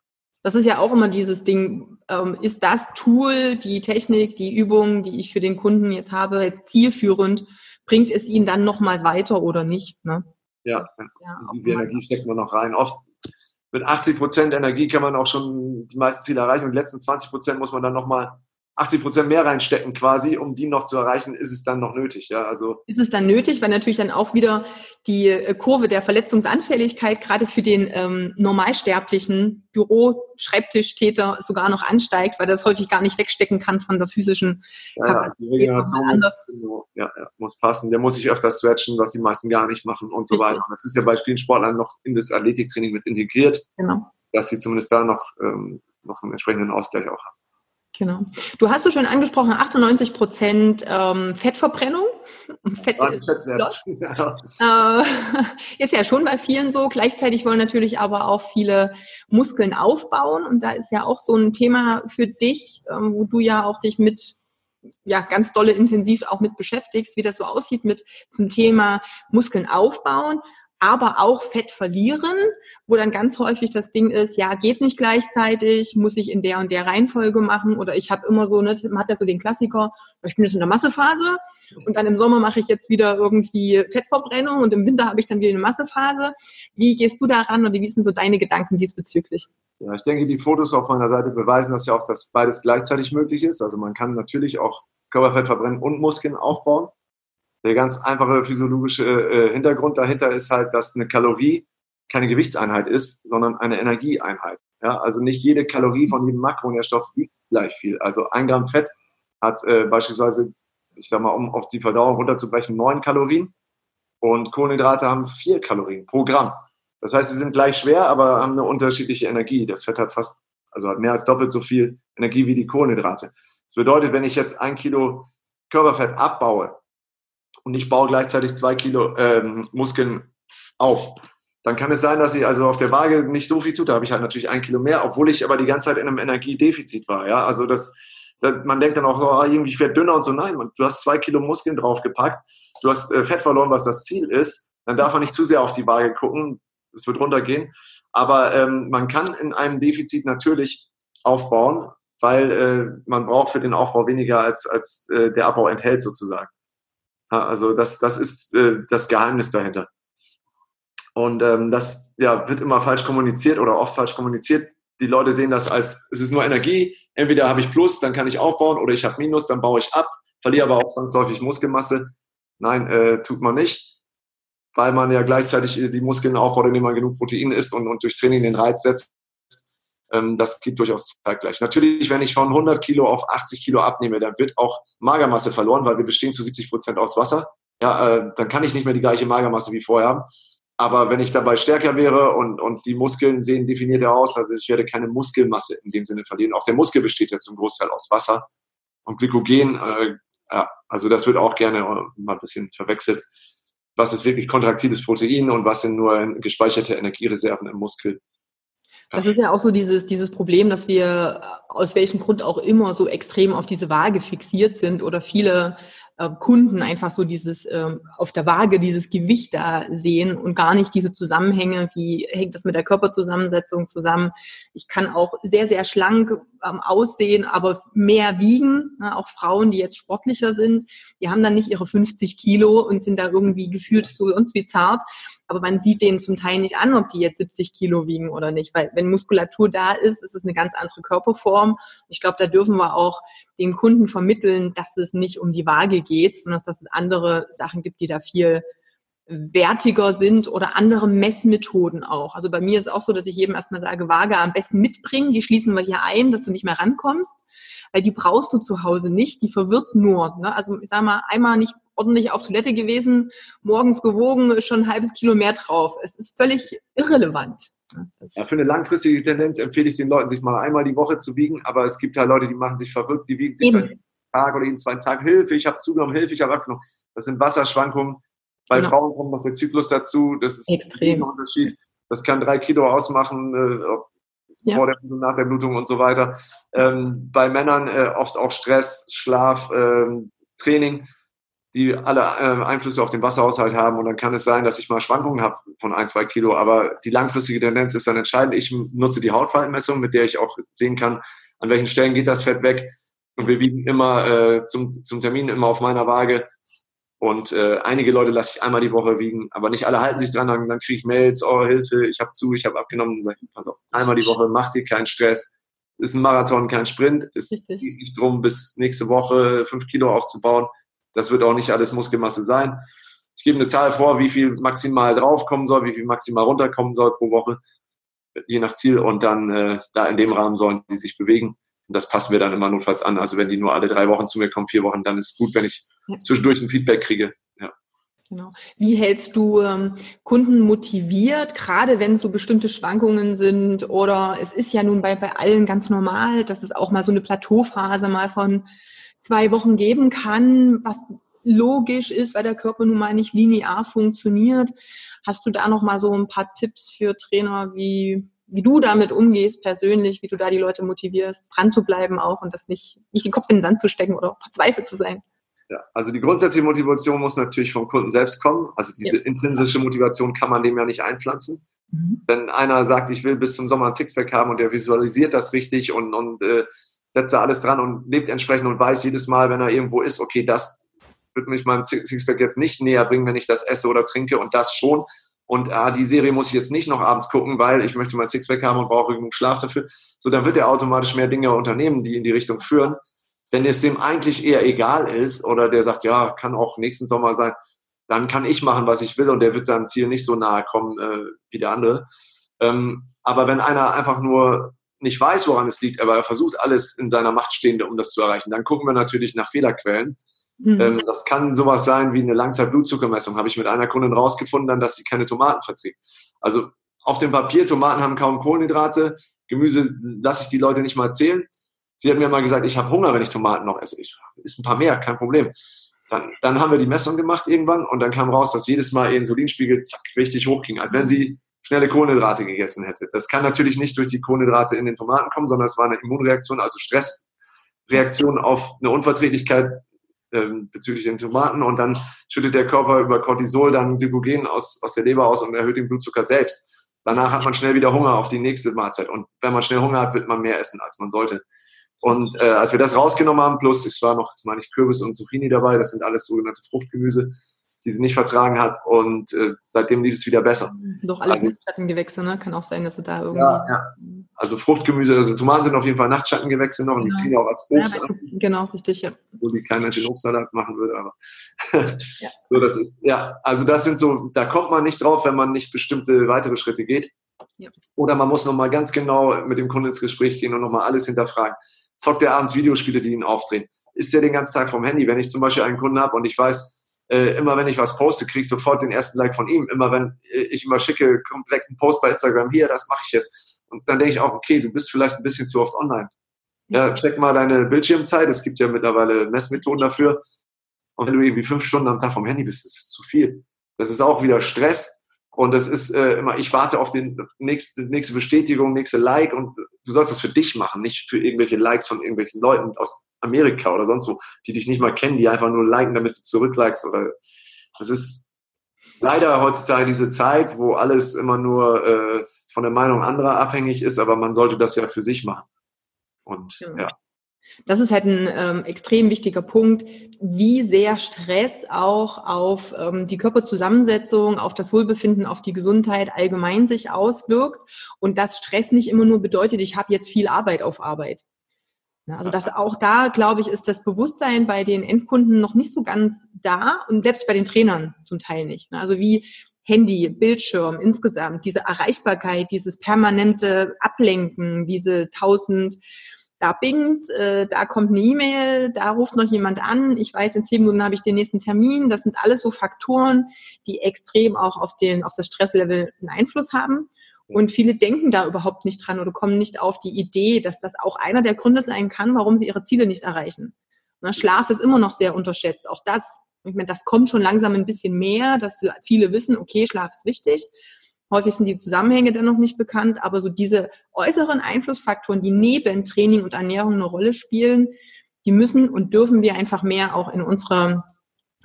Das ist ja auch immer dieses Ding, ähm, ist das Tool, die Technik, die Übung, die ich für den Kunden jetzt habe, jetzt zielführend, bringt es ihn dann nochmal weiter oder nicht? Ne? Ja, ja die Energie steckt man noch rein. Oft mit 80 Prozent Energie kann man auch schon die meisten Ziele erreichen und die letzten 20 Prozent muss man dann nochmal 80 Prozent mehr reinstecken quasi, um die noch zu erreichen, ist es dann noch nötig. Ja, also ist es dann nötig, weil natürlich dann auch wieder die äh, Kurve der Verletzungsanfälligkeit gerade für den ähm, normalsterblichen Büro-Schreibtischtäter sogar noch ansteigt, weil das häufig gar nicht wegstecken kann von der physischen ja. Ja, die Regeneration muss, genau, ja, ja, muss passen. Der muss sich öfter stretchen, was die meisten gar nicht machen und so Richtig. weiter. Und das ist ja bei vielen Sportlern noch in das Athletiktraining mit integriert, genau. dass sie zumindest da noch, ähm, noch einen entsprechenden Ausgleich auch haben. Genau. Du hast du schon angesprochen, 98 Prozent ähm, Fettverbrennung. Fett, äh, ist ja schon bei vielen so. Gleichzeitig wollen natürlich aber auch viele Muskeln aufbauen. Und da ist ja auch so ein Thema für dich, ähm, wo du ja auch dich mit ja, ganz dolle intensiv auch mit beschäftigst, wie das so aussieht mit zum Thema Muskeln aufbauen, aber auch Fett verlieren, wo dann ganz häufig das Ding ist, ja, geht nicht gleichzeitig, muss ich in der und der Reihenfolge machen oder ich habe immer so, ne, man hat ja so den Klassiker, ich bin jetzt in der Massephase und dann im Sommer mache ich jetzt wieder irgendwie Fettverbrennung und im Winter habe ich dann wieder eine Massephase. Wie gehst du daran oder wie sind so deine Gedanken diesbezüglich? Ja, ich denke, die Fotos auf meiner Seite beweisen, dass ja auch, dass beides gleichzeitig möglich ist. Also man kann natürlich auch Körperfett verbrennen und Muskeln aufbauen. Der ganz einfache physiologische äh, Hintergrund dahinter ist halt, dass eine Kalorie keine Gewichtseinheit ist, sondern eine Energieeinheit. Ja, also nicht jede Kalorie von jedem Makronährstoff wiegt gleich viel. Also ein Gramm Fett hat äh, beispielsweise, ich sag mal, um auf die Verdauung runterzubrechen, neun Kalorien und Kohlenhydrate haben vier Kalorien pro Gramm. Das heißt, sie sind gleich schwer, aber haben eine unterschiedliche Energie. Das Fett hat fast Also hat mehr als doppelt so viel Energie wie die Kohlenhydrate. Das bedeutet, wenn ich jetzt ein Kilo Körperfett abbaue und ich baue gleichzeitig zwei Kilo ähm, Muskeln auf, dann kann es sein, dass ich also auf der Waage nicht so viel tut. Da habe ich halt natürlich ein Kilo mehr, obwohl ich aber die ganze Zeit in einem Energiedefizit war. Ja, also das, das man denkt dann auch, oh, irgendwie werde dünner und so. Nein, du hast zwei Kilo Muskeln draufgepackt, du hast äh, Fett verloren, was das Ziel ist. Dann darf man nicht zu sehr auf die Waage gucken. Es wird runtergehen. Aber ähm, man kann in einem Defizit natürlich aufbauen, weil äh, man braucht für den Aufbau weniger als, als äh, der Abbau enthält sozusagen. Also das, das ist äh, das Geheimnis dahinter. Und ähm, das ja, wird immer falsch kommuniziert oder oft falsch kommuniziert. Die Leute sehen das als, es ist nur Energie. Entweder habe ich Plus, dann kann ich aufbauen, oder ich habe Minus, dann baue ich ab, verliere aber auch zwangsläufig Muskelmasse. Nein, äh, tut man nicht, weil man ja gleichzeitig die Muskeln aufbaut, indem man genug Protein isst und, und durch Training den Reiz setzt. Ähm, das geht durchaus zeitgleich. Natürlich, wenn ich von 100 Kilo auf 80 Kilo abnehme, dann wird auch Magermasse verloren, weil wir bestehen zu 70 Prozent aus Wasser. Ja, äh, dann kann ich nicht mehr die gleiche Magermasse wie vorher haben. Aber wenn ich dabei stärker wäre und, und die Muskeln sehen definierter aus, also ich werde keine Muskelmasse in dem Sinne verlieren. Auch der Muskel besteht jetzt zum Großteil aus Wasser und Glykogen. Äh, ja, also das wird auch gerne mal ein bisschen verwechselt. Was ist wirklich kontraktiles Protein und was sind nur gespeicherte Energiereserven im Muskel? Das ist ja auch so dieses, dieses Problem, dass wir aus welchem Grund auch immer so extrem auf diese Waage fixiert sind oder viele äh, Kunden einfach so dieses ähm, auf der Waage dieses Gewicht da sehen und gar nicht diese Zusammenhänge, wie hängt das mit der Körperzusammensetzung zusammen. Ich kann auch sehr, sehr schlank ähm, aussehen, aber mehr wiegen. Ne? Auch Frauen, die jetzt sportlicher sind, die haben dann nicht ihre 50 Kilo und sind da irgendwie gefühlt so uns wie zart. Aber man sieht denen zum Teil nicht an, ob die jetzt 70 Kilo wiegen oder nicht. Weil wenn Muskulatur da ist, ist es eine ganz andere Körperform. Ich glaube, da dürfen wir auch den Kunden vermitteln, dass es nicht um die Waage geht, sondern dass es andere Sachen gibt, die da viel wertiger sind oder andere Messmethoden auch. Also bei mir ist auch so, dass ich jedem erstmal sage, Waage am besten mitbringen, die schließen wir hier ein, dass du nicht mehr rankommst, weil die brauchst du zu Hause nicht, die verwirrt nur. Ne? Also ich sag mal, einmal nicht ordentlich auf Toilette gewesen, morgens gewogen, schon ein halbes Kilo mehr drauf. Es ist völlig irrelevant. Ja, für eine langfristige Tendenz empfehle ich den Leuten, sich mal einmal die Woche zu wiegen, aber es gibt halt Leute, die machen sich verrückt, die wiegen sich Eben. dann jeden Tag oder jeden zweiten Tag, Hilfe, ich habe zugenommen, Hilfe, ich habe abgenommen. Das sind Wasserschwankungen. Bei genau. Frauen kommt noch der Zyklus dazu, das ist Extrem. ein Unterschied. Das kann drei Kilo ausmachen, äh, ja. vor der Blutung, nach der Blutung und so weiter. Ähm, bei Männern äh, oft auch Stress, Schlaf, ähm, Training die alle äh, Einflüsse auf den Wasserhaushalt haben und dann kann es sein, dass ich mal Schwankungen habe von ein, zwei Kilo, aber die langfristige Tendenz ist dann entscheidend. Ich nutze die Hautfaltenmessung, mit der ich auch sehen kann, an welchen Stellen geht das Fett weg und wir wiegen immer äh, zum, zum Termin immer auf meiner Waage und äh, einige Leute lasse ich einmal die Woche wiegen, aber nicht alle halten sich dran, dann, dann kriege ich Mails, oh Hilfe, ich habe zu, ich habe abgenommen, dann sage ich, pass auf, einmal die Woche, mach dir keinen Stress, ist ein Marathon, kein Sprint, es geht nicht darum, bis nächste Woche fünf Kilo aufzubauen, das wird auch nicht alles Muskelmasse sein. Ich gebe eine Zahl vor, wie viel maximal draufkommen soll, wie viel maximal runterkommen soll pro Woche, je nach Ziel. Und dann äh, da in dem Rahmen sollen die sich bewegen. Und das passen wir dann immer notfalls an. Also wenn die nur alle drei Wochen zu mir kommen, vier Wochen, dann ist es gut, wenn ich zwischendurch ein Feedback kriege. Ja. Genau. Wie hältst du ähm, Kunden motiviert, gerade wenn so bestimmte Schwankungen sind? Oder es ist ja nun bei, bei allen ganz normal, dass es auch mal so eine Plateauphase mal von zwei Wochen geben kann, was logisch ist, weil der Körper nun mal nicht linear funktioniert. Hast du da noch mal so ein paar Tipps für Trainer, wie, wie du damit umgehst persönlich, wie du da die Leute motivierst, dran zu bleiben auch und das nicht, nicht den Kopf in den Sand zu stecken oder verzweifelt zu sein? Ja, also die grundsätzliche Motivation muss natürlich vom Kunden selbst kommen. Also diese ja. intrinsische Motivation kann man dem ja nicht einpflanzen. Mhm. Wenn einer sagt, ich will bis zum Sommer ein Sixpack haben und der visualisiert das richtig und, und äh, setzt da alles dran und lebt entsprechend und weiß jedes Mal, wenn er irgendwo ist, okay, das wird mich meinem Sixpack jetzt nicht näher bringen, wenn ich das esse oder trinke und das schon. Und ah, die Serie muss ich jetzt nicht noch abends gucken, weil ich möchte mein Sixpack haben und brauche genug Schlaf dafür. So, dann wird er automatisch mehr Dinge unternehmen, die in die Richtung führen. Wenn es dem eigentlich eher egal ist oder der sagt, ja, kann auch nächsten Sommer sein, dann kann ich machen, was ich will und der wird seinem Ziel nicht so nahe kommen äh, wie der andere. Ähm, aber wenn einer einfach nur nicht weiß, woran es liegt, aber er versucht alles in seiner Macht Stehende, um das zu erreichen. Dann gucken wir natürlich nach Fehlerquellen. Mhm. Ähm, das kann sowas sein wie eine Langzeit-Blutzuckermessung. Habe ich mit einer Kundin rausgefunden, dass sie keine Tomaten verträgt. Also auf dem Papier, Tomaten haben kaum Kohlenhydrate, Gemüse lasse ich die Leute nicht mal zählen. Sie hat mir mal gesagt, ich habe Hunger, wenn ich Tomaten noch esse. Ich ist ein paar mehr, kein Problem. Dann, dann haben wir die Messung gemacht irgendwann und dann kam raus, dass jedes Mal ihr Insulinspiegel zack, richtig hoch ging, als wenn sie schnelle Kohlenhydrate gegessen hätte. Das kann natürlich nicht durch die Kohlenhydrate in den Tomaten kommen, sondern es war eine Immunreaktion, also Stressreaktion auf eine Unverträglichkeit ähm, bezüglich den Tomaten und dann schüttet der Körper über Cortisol dann Glykogen aus, aus der Leber aus und erhöht den Blutzucker selbst. Danach hat man schnell wieder Hunger auf die nächste Mahlzeit und wenn man schnell Hunger hat, wird man mehr essen, als man sollte. Und äh, als wir das rausgenommen haben, plus es war noch, meine ich, Kürbis und Zucchini dabei, das sind alles sogenannte Fruchtgemüse, die sie nicht vertragen hat und äh, seitdem lief es wieder besser. Doch alles also, Nachtschattengewächse, ne? Kann auch sein, dass sie da irgendwie. Ja, ja. Also Fruchtgemüse, also Tomaten sind auf jeden Fall Nachtschattengewächse noch und die genau. ziehen auch als Obst ja, an. Genau, richtig, ja. Wo die kein Mensch in Obstsalat machen würde, aber ja. so, das ist, ja, also das sind so, da kommt man nicht drauf, wenn man nicht bestimmte weitere Schritte geht. Ja. Oder man muss nochmal ganz genau mit dem Kunden ins Gespräch gehen und nochmal alles hinterfragen zockt er abends Videospiele, die ihn aufdrehen? Ist er den ganzen Tag vom Handy? Wenn ich zum Beispiel einen Kunden habe und ich weiß, äh, immer wenn ich was poste, kriege ich sofort den ersten Like von ihm. Immer wenn äh, ich immer schicke, kommt direkt ein Post bei Instagram, hier, das mache ich jetzt. Und dann denke ich auch, okay, du bist vielleicht ein bisschen zu oft online. Ja, check mal deine Bildschirmzeit. Es gibt ja mittlerweile Messmethoden dafür. Und wenn du irgendwie fünf Stunden am Tag vom Handy bist, das ist zu viel. Das ist auch wieder Stress. Und das ist äh, immer, ich warte auf die nächste, nächste Bestätigung, nächste Like und du sollst das für dich machen, nicht für irgendwelche Likes von irgendwelchen Leuten aus Amerika oder sonst wo, die dich nicht mal kennen, die einfach nur liken, damit du zurücklikest oder das ist leider heutzutage diese Zeit, wo alles immer nur äh, von der Meinung anderer abhängig ist, aber man sollte das ja für sich machen. Und ja. ja. Das ist halt ein ähm, extrem wichtiger Punkt, wie sehr Stress auch auf ähm, die Körperzusammensetzung, auf das Wohlbefinden, auf die Gesundheit allgemein sich auswirkt und dass Stress nicht immer nur bedeutet, ich habe jetzt viel Arbeit auf Arbeit. Also das auch da, glaube ich, ist das Bewusstsein bei den Endkunden noch nicht so ganz da und selbst bei den Trainern zum Teil nicht. Also wie Handy, Bildschirm insgesamt, diese Erreichbarkeit, dieses permanente Ablenken, diese tausend da bingt, äh, da kommt eine E-Mail, da ruft noch jemand an, ich weiß, in zehn Minuten habe ich den nächsten Termin. Das sind alles so Faktoren, die extrem auch auf, den, auf das Stresslevel einen Einfluss haben. Und viele denken da überhaupt nicht dran oder kommen nicht auf die Idee, dass das auch einer der Gründe sein kann, warum sie ihre Ziele nicht erreichen. Na, Schlaf ist immer noch sehr unterschätzt. Auch das, ich meine, das kommt schon langsam ein bisschen mehr, dass viele wissen, okay, Schlaf ist wichtig. Häufig sind die Zusammenhänge dann noch nicht bekannt, aber so diese äußeren Einflussfaktoren, die neben Training und Ernährung eine Rolle spielen, die müssen und dürfen wir einfach mehr auch in unsere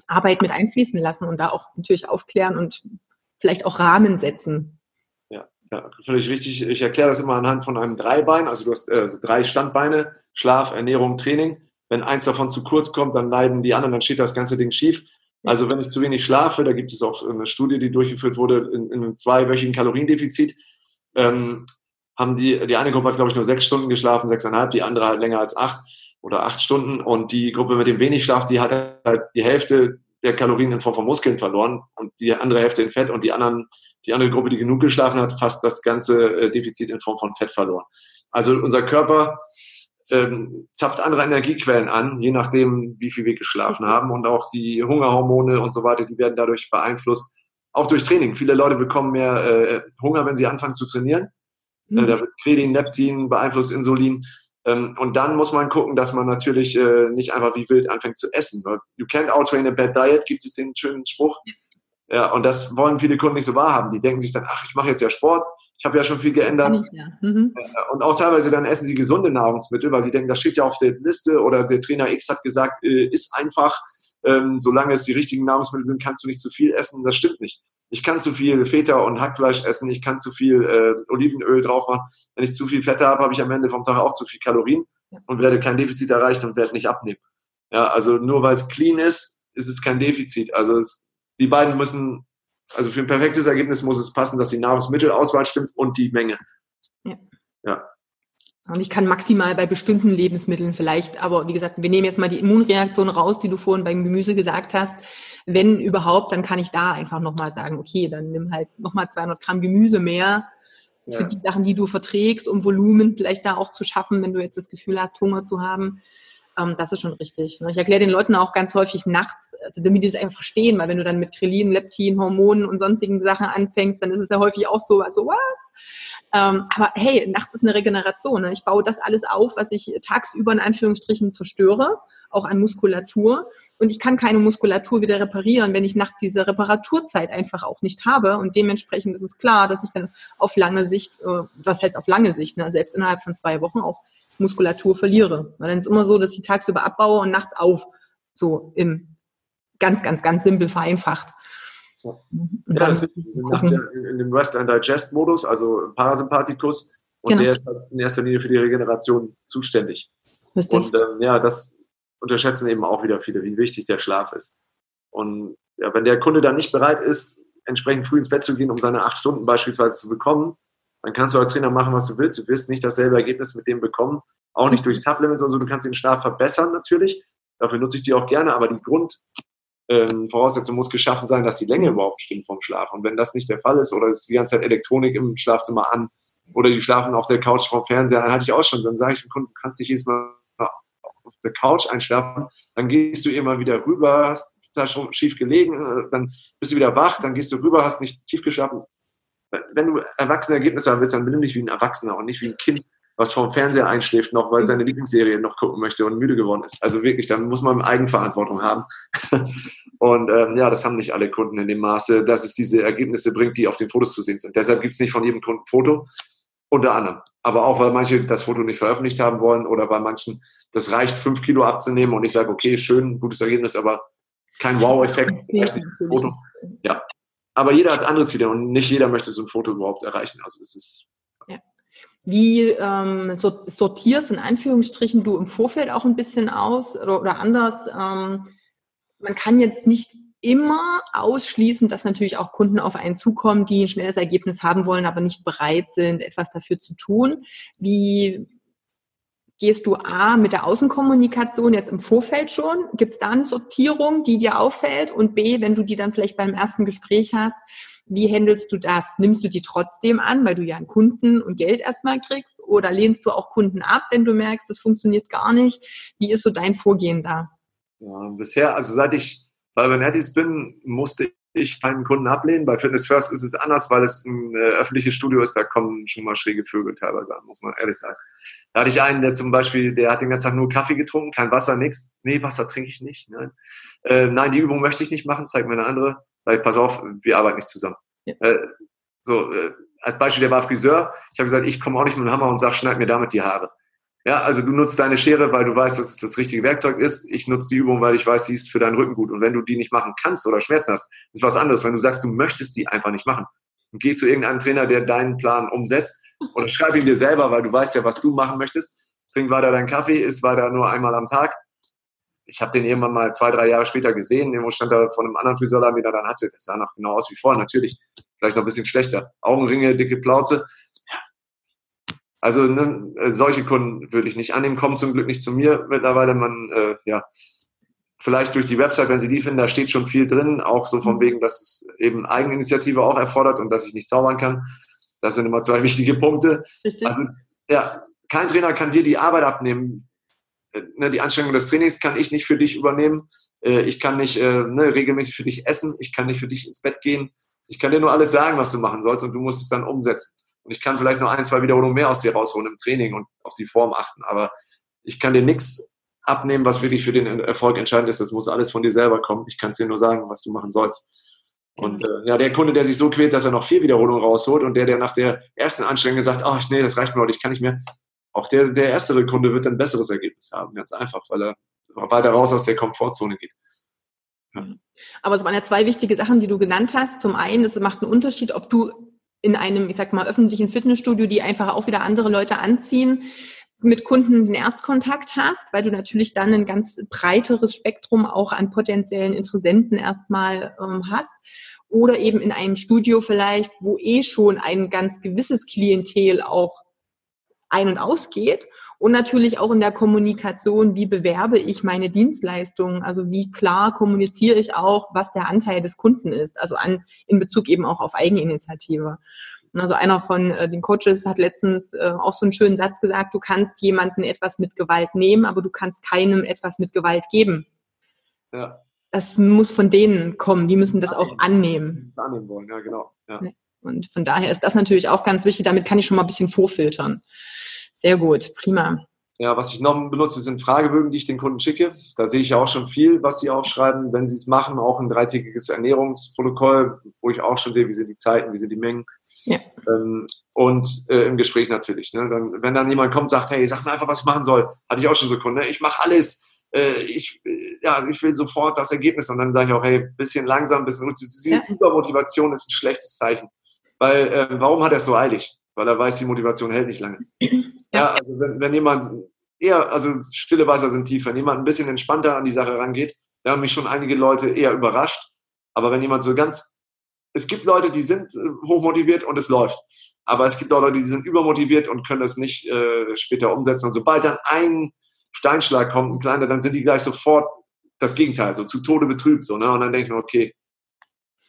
Arbeit mit einfließen lassen und da auch natürlich aufklären und vielleicht auch Rahmen setzen. Ja, ja völlig richtig. Ich erkläre das immer anhand von einem Dreibein. Also du hast äh, also drei Standbeine, Schlaf, Ernährung, Training. Wenn eins davon zu kurz kommt, dann leiden die anderen, dann steht das ganze Ding schief. Also wenn ich zu wenig schlafe, da gibt es auch eine Studie, die durchgeführt wurde, in, in einem zweiwöchigen Kaloriendefizit, ähm, haben die, die eine Gruppe hat, glaube ich, nur sechs Stunden geschlafen, sechseinhalb, die andere halt länger als acht oder acht Stunden. Und die Gruppe mit dem wenig Schlaf, die hat halt die Hälfte der Kalorien in Form von Muskeln verloren und die andere Hälfte in Fett und die anderen, die andere Gruppe, die genug geschlafen hat, fast das ganze äh, Defizit in Form von Fett verloren. Also unser Körper ähm, zapft andere Energiequellen an, je nachdem, wie viel wir geschlafen haben. Und auch die Hungerhormone und so weiter, die werden dadurch beeinflusst. Auch durch Training. Viele Leute bekommen mehr äh, Hunger, wenn sie anfangen zu trainieren. Mhm. Äh, da wird Kredin, Leptin beeinflusst, Insulin. Ähm, und dann muss man gucken, dass man natürlich äh, nicht einfach wie wild anfängt zu essen. You can't outtrain a bad diet, gibt es den schönen Spruch. Ja, und das wollen viele Kunden nicht so wahrhaben. Die denken sich dann, ach, ich mache jetzt ja Sport, ich habe ja schon viel geändert. Ja. Mhm. Äh, und auch teilweise dann essen sie gesunde Nahrungsmittel, weil sie denken, das steht ja auf der Liste oder der Trainer X hat gesagt, äh, ist einfach, ähm, solange es die richtigen Nahrungsmittel sind, kannst du nicht zu viel essen. Das stimmt nicht. Ich kann zu viel Feta und Hackfleisch essen, ich kann zu viel äh, Olivenöl drauf machen. Wenn ich zu viel Fette habe, habe ich am Ende vom Tag auch zu viel Kalorien und werde kein Defizit erreichen und werde nicht abnehmen. Ja, also nur weil es clean ist, ist es kein Defizit. Also es, die beiden müssen also für ein perfektes Ergebnis muss es passen, dass die Nahrungsmittelauswahl stimmt und die Menge. Ja. ja. Und ich kann maximal bei bestimmten Lebensmitteln vielleicht, aber wie gesagt, wir nehmen jetzt mal die Immunreaktion raus, die du vorhin beim Gemüse gesagt hast. Wenn überhaupt, dann kann ich da einfach nochmal sagen, okay, dann nimm halt nochmal 200 Gramm Gemüse mehr für ja. die Sachen, die du verträgst, um Volumen vielleicht da auch zu schaffen, wenn du jetzt das Gefühl hast, Hunger zu haben. Ähm, das ist schon richtig. Ne? Ich erkläre den Leuten auch ganz häufig nachts, also damit die es einfach verstehen, weil wenn du dann mit Krillin, Leptin, Hormonen und sonstigen Sachen anfängst, dann ist es ja häufig auch so, also was? Ähm, aber hey, nachts ist eine Regeneration. Ne? Ich baue das alles auf, was ich tagsüber in Anführungsstrichen zerstöre, auch an Muskulatur. Und ich kann keine Muskulatur wieder reparieren, wenn ich nachts diese Reparaturzeit einfach auch nicht habe. Und dementsprechend ist es klar, dass ich dann auf lange Sicht, äh, was heißt auf lange Sicht, ne? selbst innerhalb von zwei Wochen auch Muskulatur verliere. Weil dann ist immer so, dass ich tagsüber abbaue und nachts auf. So im ganz, ganz, ganz simpel vereinfacht. Ja, ja das ist nachts ja in dem Rest and Digest Modus, also Parasympathikus. Und genau. der ist halt in erster Linie für die Regeneration zuständig. Richtig. Und ähm, ja, das unterschätzen eben auch wieder viele, wie wichtig der Schlaf ist. Und ja, wenn der Kunde dann nicht bereit ist, entsprechend früh ins Bett zu gehen, um seine acht Stunden beispielsweise zu bekommen, dann kannst du als Trainer machen, was du willst. Du wirst nicht dasselbe Ergebnis mit dem bekommen. Auch nicht durch Supplements und so. Du kannst den Schlaf verbessern natürlich. Dafür nutze ich die auch gerne. Aber die Grundvoraussetzung ähm, muss geschaffen sein, dass die Länge überhaupt stimmt vom Schlaf. Und wenn das nicht der Fall ist oder ist die ganze Zeit Elektronik im Schlafzimmer an oder die schlafen auf der Couch vom Fernseher, dann hatte ich auch schon. Dann sage ich dem Kunden, du kannst dich jedes Mal auf der Couch einschlafen. Dann gehst du immer wieder rüber, hast da schon schief gelegen, äh, dann bist du wieder wach, dann gehst du rüber, hast nicht tief geschlafen wenn du erwachsene Ergebnisse haben willst, dann benimm dich wie ein Erwachsener und nicht wie ein Kind, was vorm Fernseher einschläft noch, weil seine Lieblingsserie noch gucken möchte und müde geworden ist. Also wirklich, dann muss man Eigenverantwortung haben. und ähm, ja, das haben nicht alle Kunden in dem Maße, dass es diese Ergebnisse bringt, die auf den Fotos zu sehen sind. Deshalb gibt es nicht von jedem Kunden ein Foto, unter anderem. Aber auch, weil manche das Foto nicht veröffentlicht haben wollen oder bei manchen, das reicht, fünf Kilo abzunehmen und ich sage, okay, schön, gutes Ergebnis, aber kein Wow-Effekt. Ja, aber jeder hat andere Ziele und nicht jeder möchte so ein Foto überhaupt erreichen. Also das ist. Ja. Wie ähm, sortierst in Anführungsstrichen du im Vorfeld auch ein bisschen aus oder, oder anders? Ähm, man kann jetzt nicht immer ausschließen, dass natürlich auch Kunden auf einen zukommen, die ein schnelles Ergebnis haben wollen, aber nicht bereit sind, etwas dafür zu tun. Wie Gehst du A mit der Außenkommunikation jetzt im Vorfeld schon? Gibt es da eine Sortierung, die dir auffällt? Und B, wenn du die dann vielleicht beim ersten Gespräch hast, wie handelst du das? Nimmst du die trotzdem an, weil du ja einen Kunden und Geld erstmal kriegst? Oder lehnst du auch Kunden ab, wenn du merkst, das funktioniert gar nicht? Wie ist so dein Vorgehen da? Ja, bisher, also seit ich bei Bernettis bin, musste ich keinen Kunden ablehnen. Bei Fitness First ist es anders, weil es ein äh, öffentliches Studio ist. Da kommen schon mal schräge Vögel teilweise an, muss man ehrlich sagen. Da hatte ich einen, der zum Beispiel, der hat den ganzen Tag nur Kaffee getrunken, kein Wasser, nichts. Nee, Wasser trinke ich nicht. Nein. Äh, nein, die Übung möchte ich nicht machen, zeig mir eine andere. Sag ich, pass auf, wir arbeiten nicht zusammen. Ja. Äh, so, äh, als Beispiel, der war Friseur. Ich habe gesagt, ich komme auch nicht mit dem Hammer und sag, schneid mir damit die Haare. Ja, also du nutzt deine Schere, weil du weißt, dass es das richtige Werkzeug ist. Ich nutze die Übung, weil ich weiß, sie ist für deinen Rücken gut. Und wenn du die nicht machen kannst oder Schmerzen hast, ist was anderes. Wenn du sagst, du möchtest die einfach nicht machen, und geh zu irgendeinem Trainer, der deinen Plan umsetzt oder schreib ihn dir selber, weil du weißt ja, was du machen möchtest. Trink weiter deinen Kaffee, isst weiter nur einmal am Tag. Ich habe den irgendwann mal zwei, drei Jahre später gesehen. Irgendwo stand er von einem anderen Friseurladen, den er dann hatte. Das sah noch genau aus wie vorher. Natürlich, vielleicht noch ein bisschen schlechter. Augenringe, dicke Plauze. Also ne, äh, solche Kunden würde ich nicht annehmen, kommen zum Glück nicht zu mir mittlerweile. Man, äh, ja, vielleicht durch die Website, wenn Sie die finden, da steht schon viel drin, auch so von mhm. wegen, dass es eben Eigeninitiative auch erfordert und dass ich nicht zaubern kann. Das sind immer zwei wichtige Punkte. Richtig. Also ja, kein Trainer kann dir die Arbeit abnehmen. Äh, ne, die Anstrengung des Trainings kann ich nicht für dich übernehmen. Äh, ich kann nicht ne, regelmäßig für dich essen. Ich kann nicht für dich ins Bett gehen. Ich kann dir nur alles sagen, was du machen sollst und du musst es dann umsetzen. Und ich kann vielleicht noch ein, zwei Wiederholungen mehr aus dir rausholen im Training und auf die Form achten. Aber ich kann dir nichts abnehmen, was wirklich für den Erfolg entscheidend ist. Das muss alles von dir selber kommen. Ich kann es dir nur sagen, was du machen sollst. Und äh, ja, der Kunde, der sich so quält, dass er noch vier Wiederholungen rausholt und der, der nach der ersten Anstrengung sagt, ach oh, nee, das reicht mir heute, ich kann nicht mehr. Auch der, der erstere Kunde wird ein besseres Ergebnis haben, ganz einfach, weil er weiter raus aus der Komfortzone geht. Aber es waren ja zwei wichtige Sachen, die du genannt hast. Zum einen, es macht einen Unterschied, ob du in einem, ich sag mal, öffentlichen Fitnessstudio, die einfach auch wieder andere Leute anziehen, mit Kunden den Erstkontakt hast, weil du natürlich dann ein ganz breiteres Spektrum auch an potenziellen Interessenten erstmal ähm, hast. Oder eben in einem Studio vielleicht, wo eh schon ein ganz gewisses Klientel auch ein- und ausgeht und natürlich auch in der Kommunikation, wie bewerbe ich meine Dienstleistungen, also wie klar kommuniziere ich auch, was der Anteil des Kunden ist, also an, in Bezug eben auch auf Eigeninitiative. Also einer von äh, den Coaches hat letztens äh, auch so einen schönen Satz gesagt, du kannst jemanden etwas mit Gewalt nehmen, aber du kannst keinem etwas mit Gewalt geben. Ja. Das muss von denen kommen, die müssen das annehmen. auch annehmen. Annehmen wollen, ja, genau. Ja. Und von daher ist das natürlich auch ganz wichtig, damit kann ich schon mal ein bisschen vorfiltern. Sehr gut, prima. Ja, was ich noch benutze, sind Fragebögen, die ich den Kunden schicke. Da sehe ich ja auch schon viel, was sie aufschreiben, wenn sie es machen, auch ein dreitägiges Ernährungsprotokoll, wo ich auch schon sehe, wie sind die Zeiten, wie sind die Mengen. Ja. Ähm, und äh, im Gespräch natürlich. Ne? Dann, wenn dann jemand kommt und sagt, hey, sag mir einfach, was ich machen soll, hatte ich auch schon so Kunden, ne? ich mache alles, äh, ich, ja, ich will sofort das Ergebnis. Und dann sage ich auch, hey, bisschen langsam, bisschen diese ja. Übermotivation ist ein schlechtes Zeichen. Weil, äh, warum hat er es so eilig? weil er weiß, die Motivation hält nicht lange. Ja, also wenn, wenn jemand eher, also stille Wasser sind tief, wenn jemand ein bisschen entspannter an die Sache rangeht, da haben mich schon einige Leute eher überrascht. Aber wenn jemand so ganz, es gibt Leute, die sind äh, hochmotiviert und es läuft. Aber es gibt auch Leute, die sind übermotiviert und können das nicht äh, später umsetzen. Und sobald dann ein Steinschlag kommt, ein kleiner, dann sind die gleich sofort das Gegenteil, so zu Tode betrübt. So, ne? Und dann denke ich mir, okay,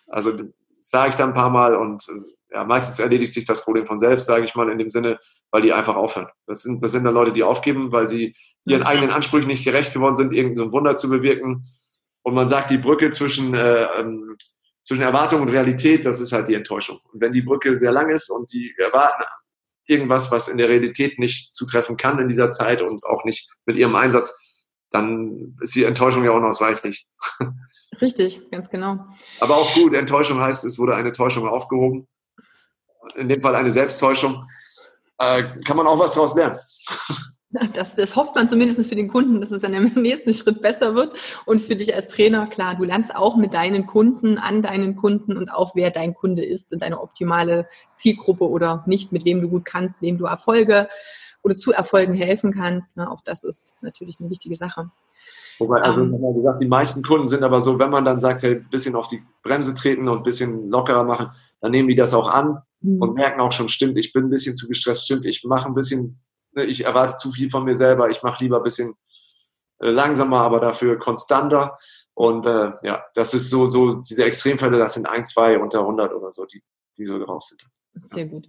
also sage ich dann ein paar Mal und äh, ja, meistens erledigt sich das Problem von selbst, sage ich mal, in dem Sinne, weil die einfach aufhören. Das sind, das sind dann Leute, die aufgeben, weil sie ihren eigenen Ansprüchen nicht gerecht geworden sind, irgendein so ein Wunder zu bewirken. Und man sagt, die Brücke zwischen, äh, ähm, zwischen Erwartung und Realität, das ist halt die Enttäuschung. Und wenn die Brücke sehr lang ist und die erwarten irgendwas, was in der Realität nicht zutreffen kann in dieser Zeit und auch nicht mit ihrem Einsatz, dann ist die Enttäuschung ja unausweichlich. Richtig, ganz genau. Aber auch gut, Enttäuschung heißt, es wurde eine Täuschung aufgehoben in dem Fall eine Selbsttäuschung, äh, kann man auch was daraus lernen. Das, das hofft man zumindest für den Kunden, dass es dann im nächsten Schritt besser wird. Und für dich als Trainer, klar, du lernst auch mit deinen Kunden, an deinen Kunden und auch wer dein Kunde ist und deine optimale Zielgruppe oder nicht, mit wem du gut kannst, wem du Erfolge oder zu Erfolgen helfen kannst. Ne? Auch das ist natürlich eine wichtige Sache. Wobei, also ähm. haben gesagt, die meisten Kunden sind aber so, wenn man dann sagt, hey, ein bisschen auf die Bremse treten und ein bisschen lockerer machen, dann nehmen die das auch an mhm. und merken auch schon, stimmt, ich bin ein bisschen zu gestresst, stimmt, ich mache ein bisschen, ne, ich erwarte zu viel von mir selber, ich mache lieber ein bisschen äh, langsamer, aber dafür konstanter. Und äh, ja, das ist so, so diese Extremfälle, das sind ein, zwei unter 100 oder so, die, die so raus sind. Sehr gut.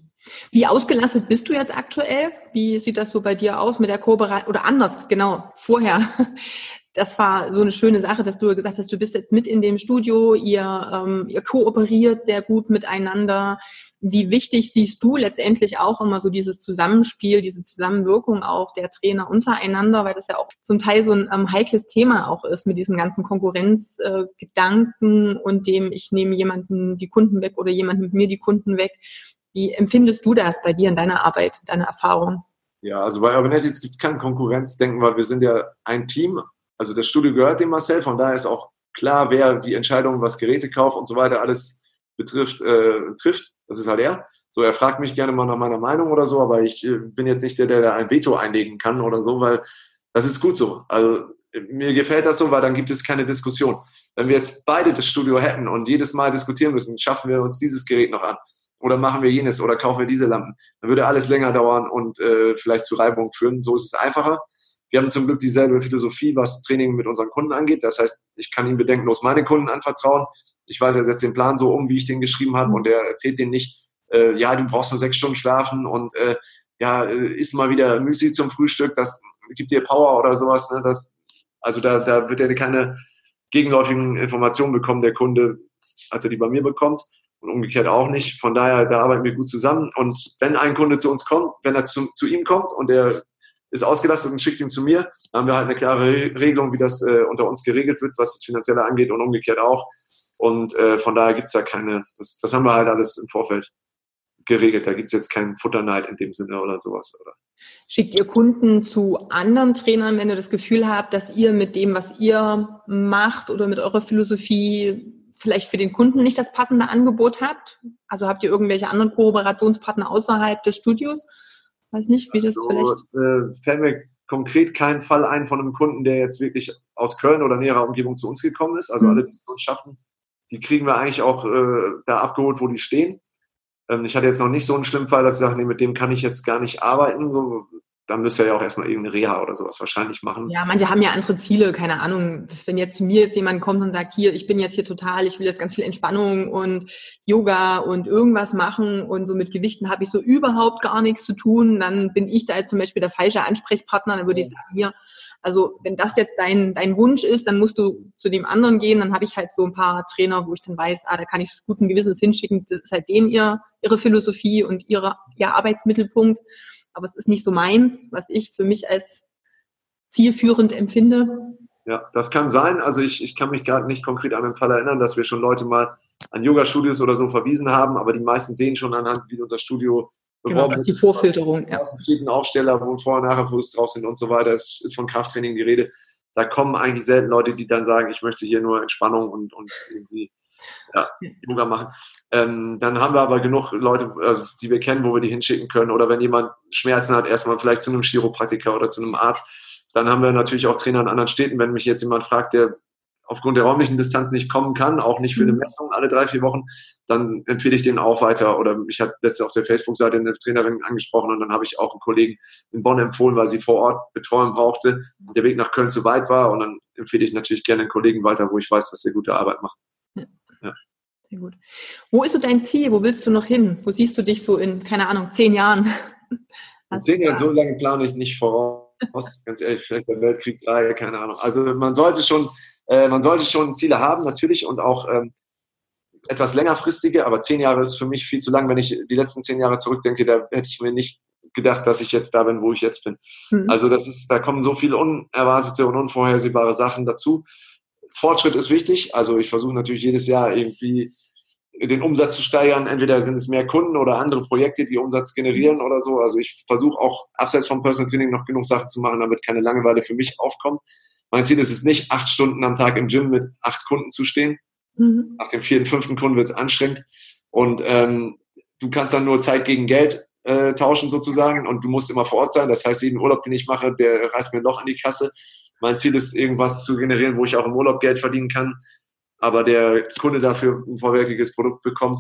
Wie ausgelastet bist du jetzt aktuell? Wie sieht das so bei dir aus mit der Kooperation? Oder anders, genau, vorher. Das war so eine schöne Sache, dass du gesagt hast, du bist jetzt mit in dem Studio, ihr, ähm, ihr kooperiert sehr gut miteinander. Wie wichtig siehst du letztendlich auch immer so dieses Zusammenspiel, diese Zusammenwirkung auch der Trainer untereinander, weil das ja auch zum Teil so ein ähm, heikles Thema auch ist mit diesem ganzen Konkurrenzgedanken äh, und dem, ich nehme jemanden die Kunden weg oder jemand mit mir die Kunden weg. Wie empfindest du das bei dir in deiner Arbeit, deiner Erfahrung? Ja, also bei Urbanetics gibt es kein Konkurrenzdenken, weil wir sind ja ein Team. Also das Studio gehört dem Marcel, von daher ist auch klar, wer die Entscheidung, was Geräte kauft und so weiter, alles betrifft, äh, trifft. Das ist halt er. So, er fragt mich gerne mal nach meiner Meinung oder so, aber ich äh, bin jetzt nicht der, der da ein Veto einlegen kann oder so, weil das ist gut so. Also mir gefällt das so, weil dann gibt es keine Diskussion. Wenn wir jetzt beide das Studio hätten und jedes Mal diskutieren müssen, schaffen wir uns dieses Gerät noch an oder machen wir jenes oder kaufen wir diese Lampen, dann würde alles länger dauern und äh, vielleicht zu Reibung führen. So ist es einfacher. Wir haben zum Glück dieselbe Philosophie, was Training mit unseren Kunden angeht. Das heißt, ich kann ihm bedenkenlos meine Kunden anvertrauen ich weiß, er setzt den Plan so um, wie ich den geschrieben habe und er erzählt den nicht, äh, ja, du brauchst nur sechs Stunden schlafen und äh, ja, äh, isst mal wieder Müsli zum Frühstück, das gibt dir Power oder sowas. Ne? Das, also da, da wird er keine gegenläufigen Informationen bekommen, der Kunde, als er die bei mir bekommt und umgekehrt auch nicht. Von daher, da arbeiten wir gut zusammen. Und wenn ein Kunde zu uns kommt, wenn er zu, zu ihm kommt und er ist ausgelastet und schickt ihn zu mir, dann haben wir halt eine klare Regelung, wie das äh, unter uns geregelt wird, was das Finanzielle angeht und umgekehrt auch. Und äh, von daher gibt es ja keine, das, das haben wir halt alles im Vorfeld geregelt. Da gibt es jetzt keinen Futterneid in dem Sinne oder sowas. Oder? Schickt ihr Kunden zu anderen Trainern, wenn ihr das Gefühl habt, dass ihr mit dem, was ihr macht oder mit eurer Philosophie vielleicht für den Kunden nicht das passende Angebot habt? Also habt ihr irgendwelche anderen Kooperationspartner außerhalb des Studios? Weiß nicht, wie das also, vielleicht. Äh, fällt mir konkret kein Fall ein von einem Kunden, der jetzt wirklich aus Köln oder näherer Umgebung zu uns gekommen ist. Also mhm. alle, die es uns schaffen, die kriegen wir eigentlich auch äh, da abgeholt, wo die stehen. Ähm, ich hatte jetzt noch nicht so einen schlimmen Fall, dass ich sage, nee, mit dem kann ich jetzt gar nicht arbeiten. So, dann müsste er ja auch erstmal irgendeine Reha oder sowas wahrscheinlich machen. Ja, manche haben ja andere Ziele, keine Ahnung. Wenn jetzt zu mir jetzt jemand kommt und sagt, hier, ich bin jetzt hier total, ich will jetzt ganz viel Entspannung und Yoga und irgendwas machen und so mit Gewichten habe ich so überhaupt gar nichts zu tun, dann bin ich da jetzt zum Beispiel der falsche Ansprechpartner, dann würde ich sagen, hier, also wenn das jetzt dein, dein Wunsch ist, dann musst du zu dem anderen gehen, dann habe ich halt so ein paar Trainer, wo ich dann weiß, ah, da kann ich gut ein gewisses hinschicken, das ist halt denen ihr, ihre Philosophie und ihre, ihr Arbeitsmittelpunkt aber es ist nicht so meins, was ich für mich als zielführend empfinde. Ja, das kann sein. Also ich, ich kann mich gerade nicht konkret an den Fall erinnern, dass wir schon Leute mal an Yoga-Studios oder so verwiesen haben, aber die meisten sehen schon anhand, wie unser Studio genau, die Vorfilterung. Ja. Aufsteller, wo vorher und nachher Fotos drauf sind und so weiter. Es ist von Krafttraining die Rede. Da kommen eigentlich selten Leute, die dann sagen, ich möchte hier nur Entspannung und, und irgendwie ja, Yoga machen. Ähm, dann haben wir aber genug Leute, also, die wir kennen, wo wir die hinschicken können. Oder wenn jemand Schmerzen hat, erstmal vielleicht zu einem Chiropraktiker oder zu einem Arzt. Dann haben wir natürlich auch Trainer in anderen Städten. Wenn mich jetzt jemand fragt, der aufgrund der räumlichen Distanz nicht kommen kann, auch nicht für eine mhm. Messung alle drei, vier Wochen, dann empfehle ich den auch weiter. Oder mich hat letzte auf der Facebook-Seite eine Trainerin angesprochen und dann habe ich auch einen Kollegen in Bonn empfohlen, weil sie vor Ort Betreuung brauchte. Der Weg nach Köln zu weit war und dann empfehle ich natürlich gerne einen Kollegen weiter, wo ich weiß, dass er gute Arbeit macht. Ja. Sehr gut. Wo ist so dein Ziel? Wo willst du noch hin? Wo siehst du dich so in, keine Ahnung, zehn Jahren? In zehn Jahren, so lange plane ich nicht voraus. Ganz ehrlich, vielleicht der Weltkrieg 3, keine Ahnung. Also man sollte schon, äh, man sollte schon Ziele haben, natürlich, und auch ähm, etwas längerfristige, aber zehn Jahre ist für mich viel zu lang. Wenn ich die letzten zehn Jahre zurückdenke, da hätte ich mir nicht gedacht, dass ich jetzt da bin, wo ich jetzt bin. Mhm. Also das ist, da kommen so viele unerwartete und unvorhersehbare Sachen dazu. Fortschritt ist wichtig. Also ich versuche natürlich jedes Jahr irgendwie den Umsatz zu steigern. Entweder sind es mehr Kunden oder andere Projekte, die Umsatz generieren oder so. Also ich versuche auch abseits vom Personal Training noch genug Sachen zu machen, damit keine Langeweile für mich aufkommt. Mein Ziel ist es nicht, acht Stunden am Tag im Gym mit acht Kunden zu stehen. Mhm. Nach dem vierten, fünften Kunden wird es anstrengend. Und ähm, du kannst dann nur Zeit gegen Geld äh, tauschen sozusagen und du musst immer vor Ort sein. Das heißt, jeden Urlaub, den ich mache, der reißt mir ein Loch in die Kasse. Mein Ziel ist, irgendwas zu generieren, wo ich auch im Urlaub Geld verdienen kann, aber der Kunde dafür ein vollwertiges Produkt bekommt.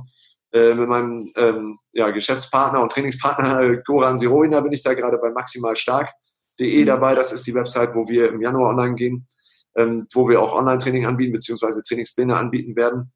Äh, mit meinem ähm, ja, Geschäftspartner und Trainingspartner äh, Goran Siroina bin ich da gerade bei maximalstark.de mhm. dabei. Das ist die Website, wo wir im Januar online gehen, ähm, wo wir auch Online-Training anbieten, beziehungsweise Trainingspläne anbieten werden.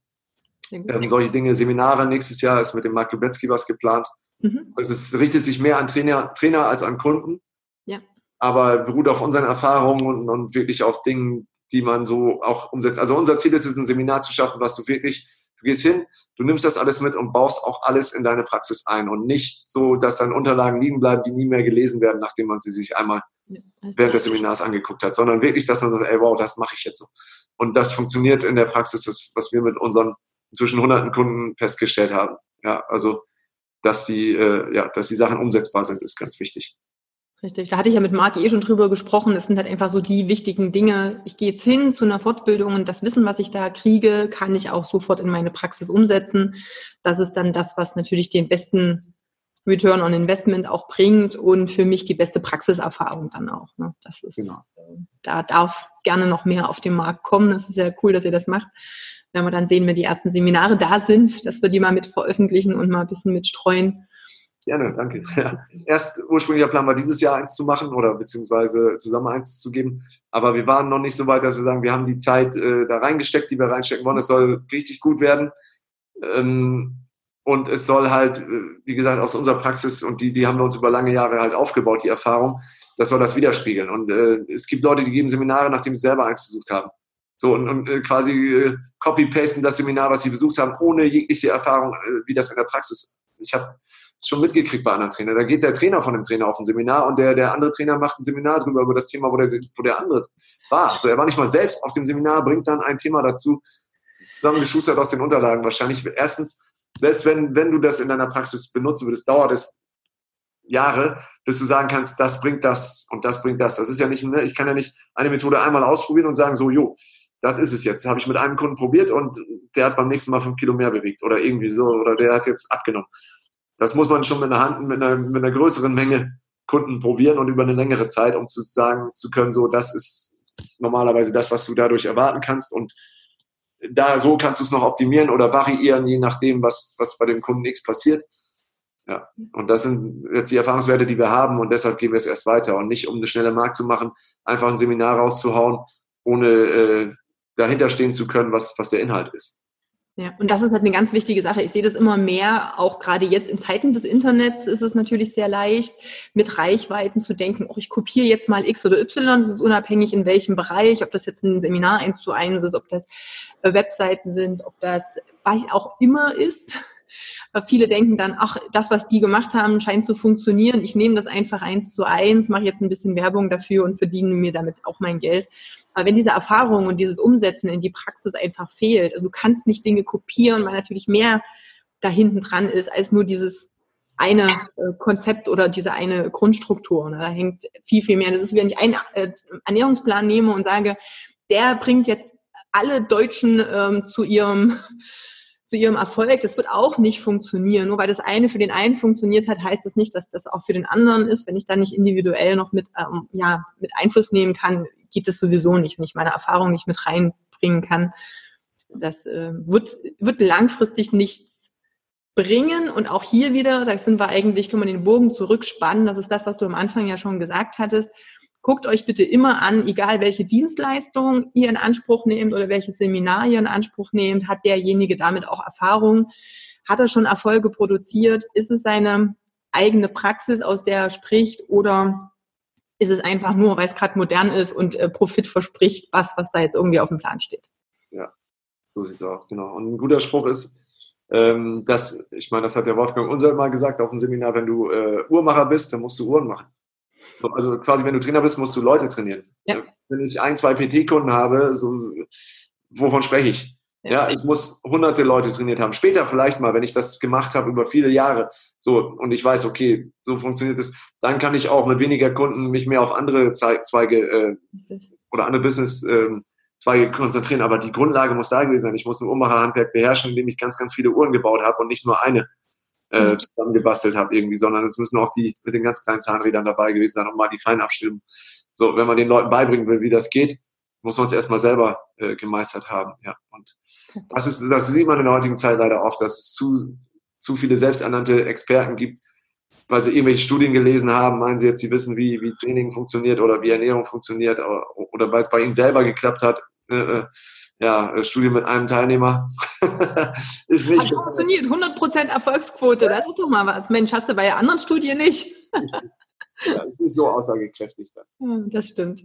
Ähm, solche Dinge, Seminare nächstes Jahr ist mit dem Mark Lubetzky was geplant. Mhm. Das ist, richtet sich mehr an Trainer, Trainer als an Kunden. Ja aber beruht auf unseren Erfahrungen und, und wirklich auf Dingen, die man so auch umsetzt. Also unser Ziel ist es, ein Seminar zu schaffen, was du wirklich, du gehst hin, du nimmst das alles mit und baust auch alles in deine Praxis ein und nicht so, dass dann Unterlagen liegen bleiben, die nie mehr gelesen werden, nachdem man sie sich einmal ja, während des Seminars angeguckt hat, sondern wirklich, dass man sagt, ey, wow, das mache ich jetzt so. Und das funktioniert in der Praxis, das, was wir mit unseren inzwischen hunderten Kunden festgestellt haben. Ja, also, dass die, äh, ja, dass die Sachen umsetzbar sind, ist ganz wichtig. Richtig, da hatte ich ja mit Marc eh schon drüber gesprochen. Es sind halt einfach so die wichtigen Dinge. Ich gehe jetzt hin zu einer Fortbildung und das Wissen, was ich da kriege, kann ich auch sofort in meine Praxis umsetzen. Das ist dann das, was natürlich den besten Return on Investment auch bringt und für mich die beste Praxiserfahrung dann auch. Ne? Das ist, genau. Da darf gerne noch mehr auf den Markt kommen. Das ist ja cool, dass ihr das macht. Wenn wir dann sehen, wenn die ersten Seminare da sind, dass wir die mal mit veröffentlichen und mal ein bisschen mitstreuen Gerne, danke. Ja. Erst ursprünglicher Plan war, dieses Jahr eins zu machen oder beziehungsweise zusammen eins zu geben. Aber wir waren noch nicht so weit, dass wir sagen, wir haben die Zeit äh, da reingesteckt, die wir reinstecken wollen. Es soll richtig gut werden. Ähm, und es soll halt, äh, wie gesagt, aus unserer Praxis und die, die haben wir uns über lange Jahre halt aufgebaut, die Erfahrung, das soll das widerspiegeln. Und äh, es gibt Leute, die geben Seminare, nachdem sie selber eins besucht haben. So und, und äh, quasi äh, copy-pasten das Seminar, was sie besucht haben, ohne jegliche Erfahrung, äh, wie das in der Praxis. Ich habe schon mitgekriegt bei anderen Trainern. Da geht der Trainer von dem Trainer auf ein Seminar und der, der andere Trainer macht ein Seminar drüber, über das Thema, wo der, wo der andere war. So, er war nicht mal selbst auf dem Seminar, bringt dann ein Thema dazu, zusammengeschustert aus den Unterlagen wahrscheinlich. Erstens, selbst wenn, wenn du das in deiner Praxis benutzen würdest, dauert es Jahre, bis du sagen kannst, das bringt das und das bringt das. Das ist ja nicht, ne, ich kann ja nicht eine Methode einmal ausprobieren und sagen, so, jo, das ist es jetzt. Habe ich mit einem Kunden probiert und der hat beim nächsten Mal fünf Kilo mehr bewegt oder irgendwie so oder der hat jetzt abgenommen. Das muss man schon mit einer Hand, mit einer, mit einer größeren Menge Kunden probieren und über eine längere Zeit, um zu sagen zu können, so, das ist normalerweise das, was du dadurch erwarten kannst und da so kannst du es noch optimieren oder variieren, je nachdem, was, was bei dem Kunden X passiert. Ja, und das sind jetzt die Erfahrungswerte, die wir haben und deshalb gehen wir es erst weiter und nicht um eine schnelle Markt zu machen, einfach ein Seminar rauszuhauen, ohne äh, dahinter stehen zu können, was, was der Inhalt ist. Ja, und das ist halt eine ganz wichtige Sache. Ich sehe das immer mehr, auch gerade jetzt in Zeiten des Internets ist es natürlich sehr leicht, mit Reichweiten zu denken, oh, ich kopiere jetzt mal X oder Y, das ist unabhängig in welchem Bereich, ob das jetzt ein Seminar eins zu eins ist, ob das äh, Webseiten sind, ob das was auch immer ist. Viele denken dann, ach, das, was die gemacht haben, scheint zu funktionieren. Ich nehme das einfach eins zu eins, mache jetzt ein bisschen Werbung dafür und verdiene mir damit auch mein Geld. Aber wenn diese Erfahrung und dieses Umsetzen in die Praxis einfach fehlt, also du kannst nicht Dinge kopieren, weil natürlich mehr da hinten dran ist, als nur dieses eine äh, Konzept oder diese eine Grundstruktur. Ne? Da hängt viel, viel mehr. Das ist, wenn ich einen äh, Ernährungsplan nehme und sage, der bringt jetzt alle Deutschen ähm, zu ihrem zu ihrem Erfolg, das wird auch nicht funktionieren. Nur weil das eine für den einen funktioniert hat, heißt das nicht, dass das auch für den anderen ist. Wenn ich da nicht individuell noch mit, ähm, ja, mit Einfluss nehmen kann, geht es sowieso nicht, wenn ich meine Erfahrung nicht mit reinbringen kann. Das äh, wird, wird langfristig nichts bringen. Und auch hier wieder, da sind wir eigentlich, können wir den Bogen zurückspannen. Das ist das, was du am Anfang ja schon gesagt hattest. Guckt euch bitte immer an, egal welche Dienstleistung ihr in Anspruch nehmt oder welches Seminar ihr in Anspruch nehmt, hat derjenige damit auch Erfahrung? Hat er schon Erfolge produziert? Ist es seine eigene Praxis, aus der er spricht oder ist es einfach nur, weil es gerade modern ist und äh, Profit verspricht, was, was da jetzt irgendwie auf dem Plan steht? Ja, so sieht es aus, genau. Und ein guter Spruch ist, ähm, dass, ich meine, das hat der Wolfgang Unser mal gesagt auf dem Seminar, wenn du äh, Uhrmacher bist, dann musst du Uhren machen. Also quasi, wenn du Trainer bist, musst du Leute trainieren. Ja. Wenn ich ein, zwei PT-Kunden habe, so, wovon spreche ich? Ja. ich muss hunderte Leute trainiert haben. Später vielleicht mal, wenn ich das gemacht habe über viele Jahre, so und ich weiß, okay, so funktioniert es, dann kann ich auch mit weniger Kunden mich mehr auf andere Zweige äh, oder andere Business äh, Zweige konzentrieren. Aber die Grundlage muss da gewesen sein. Ich muss ein Uhrmacherhandwerk beherrschen, indem ich ganz, ganz viele Uhren gebaut habe und nicht nur eine äh, mhm. zusammengebastelt habe irgendwie, sondern es müssen auch die mit den ganz kleinen Zahnrädern dabei gewesen sein, um mal die Feinabstimmung. So, wenn man den Leuten beibringen will, wie das geht, muss man es erstmal selber äh, gemeistert haben. Ja. Und das ist, das sieht man in der heutigen Zeit leider oft, dass es zu, zu viele selbsternannte Experten gibt, weil sie irgendwelche Studien gelesen haben, meinen sie jetzt, sie wissen, wie, wie Training funktioniert oder wie Ernährung funktioniert oder, oder weil es bei ihnen selber geklappt hat. Äh, äh ja, Studie mit einem Teilnehmer ist nicht. Hat funktioniert, 100% Erfolgsquote, das ist doch mal was. Mensch, hast du bei anderen Studien nicht? ja, ist nicht so aussagekräftig dann. Das stimmt.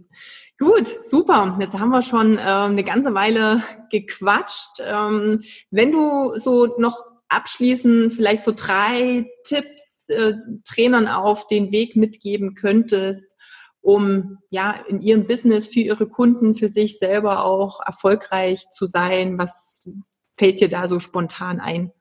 Gut, super. Jetzt haben wir schon äh, eine ganze Weile gequatscht. Ähm, wenn du so noch abschließend vielleicht so drei Tipps äh, Trainern auf den Weg mitgeben könntest, um ja in ihrem Business für ihre Kunden, für sich selber auch erfolgreich zu sein? Was fällt dir da so spontan ein?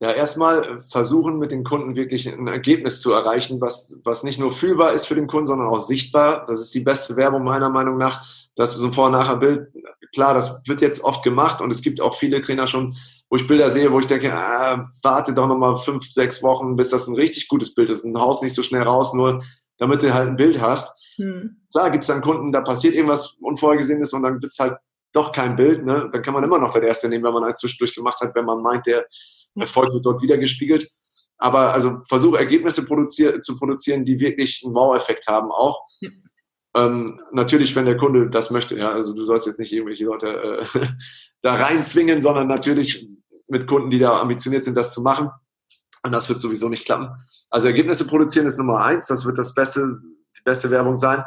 Ja, erstmal versuchen mit den Kunden wirklich ein Ergebnis zu erreichen, was, was nicht nur fühlbar ist für den Kunden, sondern auch sichtbar. Das ist die beste Werbung meiner Meinung nach. Das so ein Vor-Nachher-Bild, klar, das wird jetzt oft gemacht und es gibt auch viele Trainer schon, wo ich Bilder sehe, wo ich denke, ah, warte doch nochmal fünf, sechs Wochen, bis das ein richtig gutes Bild ist. Ein Haus nicht so schnell raus, nur damit du halt ein Bild hast. Hm. Klar gibt es dann Kunden, da passiert irgendwas Unvorhergesehenes und dann wird es halt doch kein Bild. Ne? Dann kann man immer noch das erste nehmen, wenn man eins zwischendurch gemacht hat, wenn man meint, der Erfolg wird dort wieder gespiegelt. Aber also versuche Ergebnisse produzier zu produzieren, die wirklich einen Wow-Effekt haben auch. Ja. Ähm, natürlich, wenn der Kunde das möchte, ja, also du sollst jetzt nicht irgendwelche Leute äh, da reinzwingen, sondern natürlich mit Kunden, die da ambitioniert sind, das zu machen. Und das wird sowieso nicht klappen. Also Ergebnisse produzieren ist Nummer eins. Das wird das beste, die beste Werbung sein.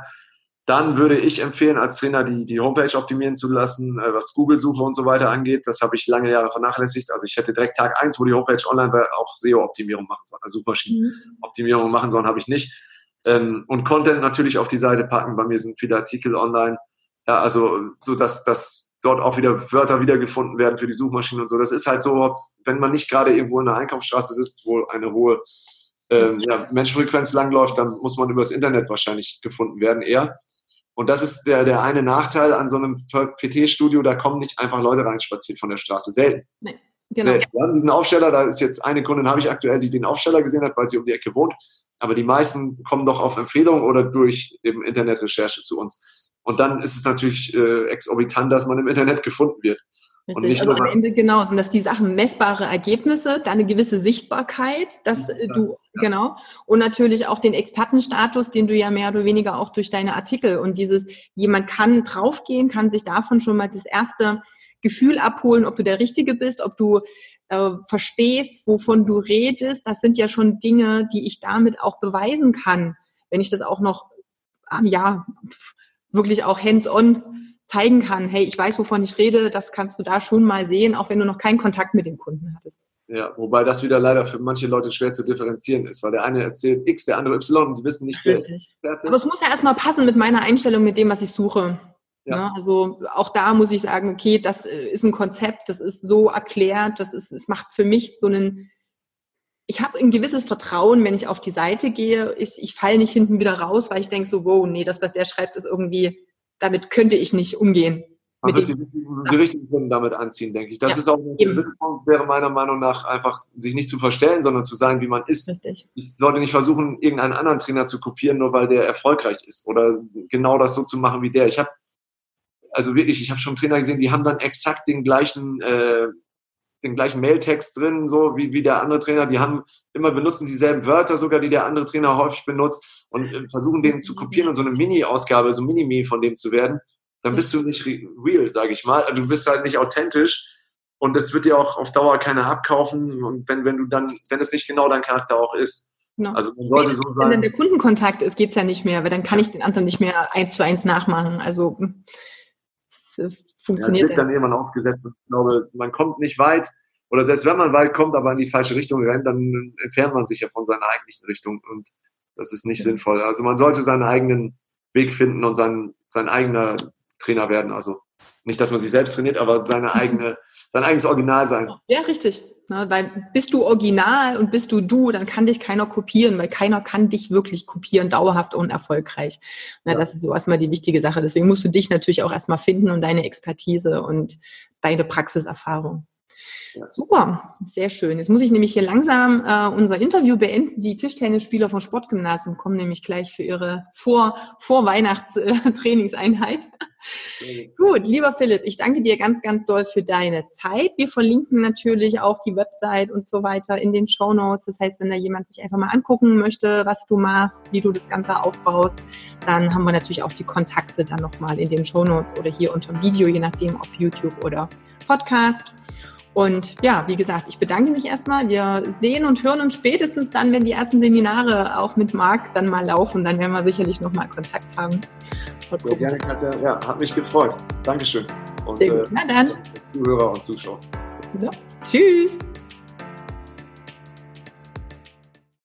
Dann würde ich empfehlen, als Trainer die, die Homepage optimieren zu lassen, äh, was Google-Suche und so weiter angeht. Das habe ich lange Jahre vernachlässigt. Also ich hätte direkt Tag eins, wo die Homepage online wäre, auch SEO-Optimierung machen sollen, also Suchmaschinenoptimierung machen sollen, habe ich nicht. Ähm, und Content natürlich auf die Seite packen. Bei mir sind viele Artikel online. Ja, also so dass, dass dort auch wieder Wörter wiedergefunden werden für die Suchmaschinen und so. Das ist halt so, wenn man nicht gerade irgendwo in der Einkaufsstraße sitzt, wo eine hohe ähm, ja, Menschenfrequenz langläuft, dann muss man übers Internet wahrscheinlich gefunden werden eher. Und das ist der, der eine Nachteil an so einem PT-Studio, da kommen nicht einfach Leute reinspaziert von der Straße. Selten. Nee, genau. Selten. Wir haben diesen Aufsteller, da ist jetzt eine Kundin, habe ich aktuell, die den Aufsteller gesehen hat, weil sie um die Ecke wohnt. Aber die meisten kommen doch auf Empfehlung oder durch eben Internetrecherche zu uns. Und dann ist es natürlich äh, exorbitant, dass man im Internet gefunden wird. Richtig. Und nicht also am Ende genau sind das die Sachen messbare Ergebnisse, dann eine gewisse Sichtbarkeit, dass ja, du ja. genau und natürlich auch den Expertenstatus, den du ja mehr oder weniger auch durch deine Artikel und dieses jemand kann draufgehen, kann sich davon schon mal das erste Gefühl abholen, ob du der Richtige bist, ob du äh, verstehst, wovon du redest. Das sind ja schon Dinge, die ich damit auch beweisen kann, wenn ich das auch noch ja wirklich auch hands-on zeigen kann, hey, ich weiß, wovon ich rede, das kannst du da schon mal sehen, auch wenn du noch keinen Kontakt mit dem Kunden hattest. Ja, wobei das wieder leider für manche Leute schwer zu differenzieren ist, weil der eine erzählt X, der andere Y und die wissen nicht, wer Richtig. ist. Aber es muss ja erstmal passen mit meiner Einstellung, mit dem, was ich suche. Ja. Ne? Also auch da muss ich sagen, okay, das äh, ist ein Konzept, das ist so erklärt, das ist, es macht für mich so einen, ich habe ein gewisses Vertrauen, wenn ich auf die Seite gehe, ich, ich falle nicht hinten wieder raus, weil ich denke so, wow, nee, das, was der schreibt, ist irgendwie damit könnte ich nicht umgehen. Man wird die, die, richtigen Kunden damit anziehen, denke ich. Das ja, ist auch der Punkt, wäre meiner Meinung nach einfach, sich nicht zu verstellen, sondern zu sein, wie man ist. Richtig. Ich sollte nicht versuchen, irgendeinen anderen Trainer zu kopieren, nur weil der erfolgreich ist oder genau das so zu machen wie der. Ich habe, also wirklich, ich habe schon Trainer gesehen, die haben dann exakt den gleichen, äh, den gleichen Mailtext drin, so wie, wie der andere Trainer. Die haben immer benutzen dieselben Wörter sogar, die der andere Trainer häufig benutzt und äh, versuchen den zu kopieren und so eine Mini-Ausgabe, so Mini-Me von dem zu werden, dann bist du nicht real, sage ich mal. Du bist halt nicht authentisch und das wird dir auch auf Dauer keiner abkaufen und wenn, wenn du dann, wenn es nicht genau dein Charakter auch ist. Genau. Also man sollte so sagen. Wenn dann der Kundenkontakt ist, geht es ja nicht mehr, weil dann kann ich den anderen nicht mehr eins zu eins nachmachen. Also funktioniert. Ja, wird dann irgendwann aufgesetzt und ich glaube, man kommt nicht weit, oder selbst wenn man weit kommt, aber in die falsche Richtung rennt, dann entfernt man sich ja von seiner eigentlichen Richtung und das ist nicht ja. sinnvoll. Also man sollte seinen eigenen Weg finden und sein, sein eigener Trainer werden. Also nicht, dass man sich selbst trainiert, aber seine eigene, sein eigenes Original sein. Ja, richtig. Na, weil bist du original und bist du du, dann kann dich keiner kopieren, weil keiner kann dich wirklich kopieren, dauerhaft und erfolgreich. Na, ja. Das ist so erstmal die wichtige Sache. Deswegen musst du dich natürlich auch erstmal finden und deine Expertise und deine Praxiserfahrung. Super, sehr schön. Jetzt muss ich nämlich hier langsam äh, unser Interview beenden. Die Tischtennisspieler vom Sportgymnasium kommen nämlich gleich für ihre Vor Vorweihnachtstrainingseinheit. Gut, lieber Philipp, ich danke dir ganz, ganz doll für deine Zeit. Wir verlinken natürlich auch die Website und so weiter in den Show Notes. Das heißt, wenn da jemand sich einfach mal angucken möchte, was du machst, wie du das Ganze aufbaust, dann haben wir natürlich auch die Kontakte dann nochmal in den Show Notes oder hier unter dem Video, je nachdem, ob YouTube oder Podcast. Und ja, wie gesagt, ich bedanke mich erstmal. Wir sehen und hören uns spätestens dann, wenn die ersten Seminare auch mit Marc dann mal laufen. Dann werden wir sicherlich nochmal Kontakt haben. Sehr gerne, Katja. Ja, hat mich gefreut. Dankeschön. Und. Äh, Na dann. Zuhörer und Zuschauer. Ja. Tschüss.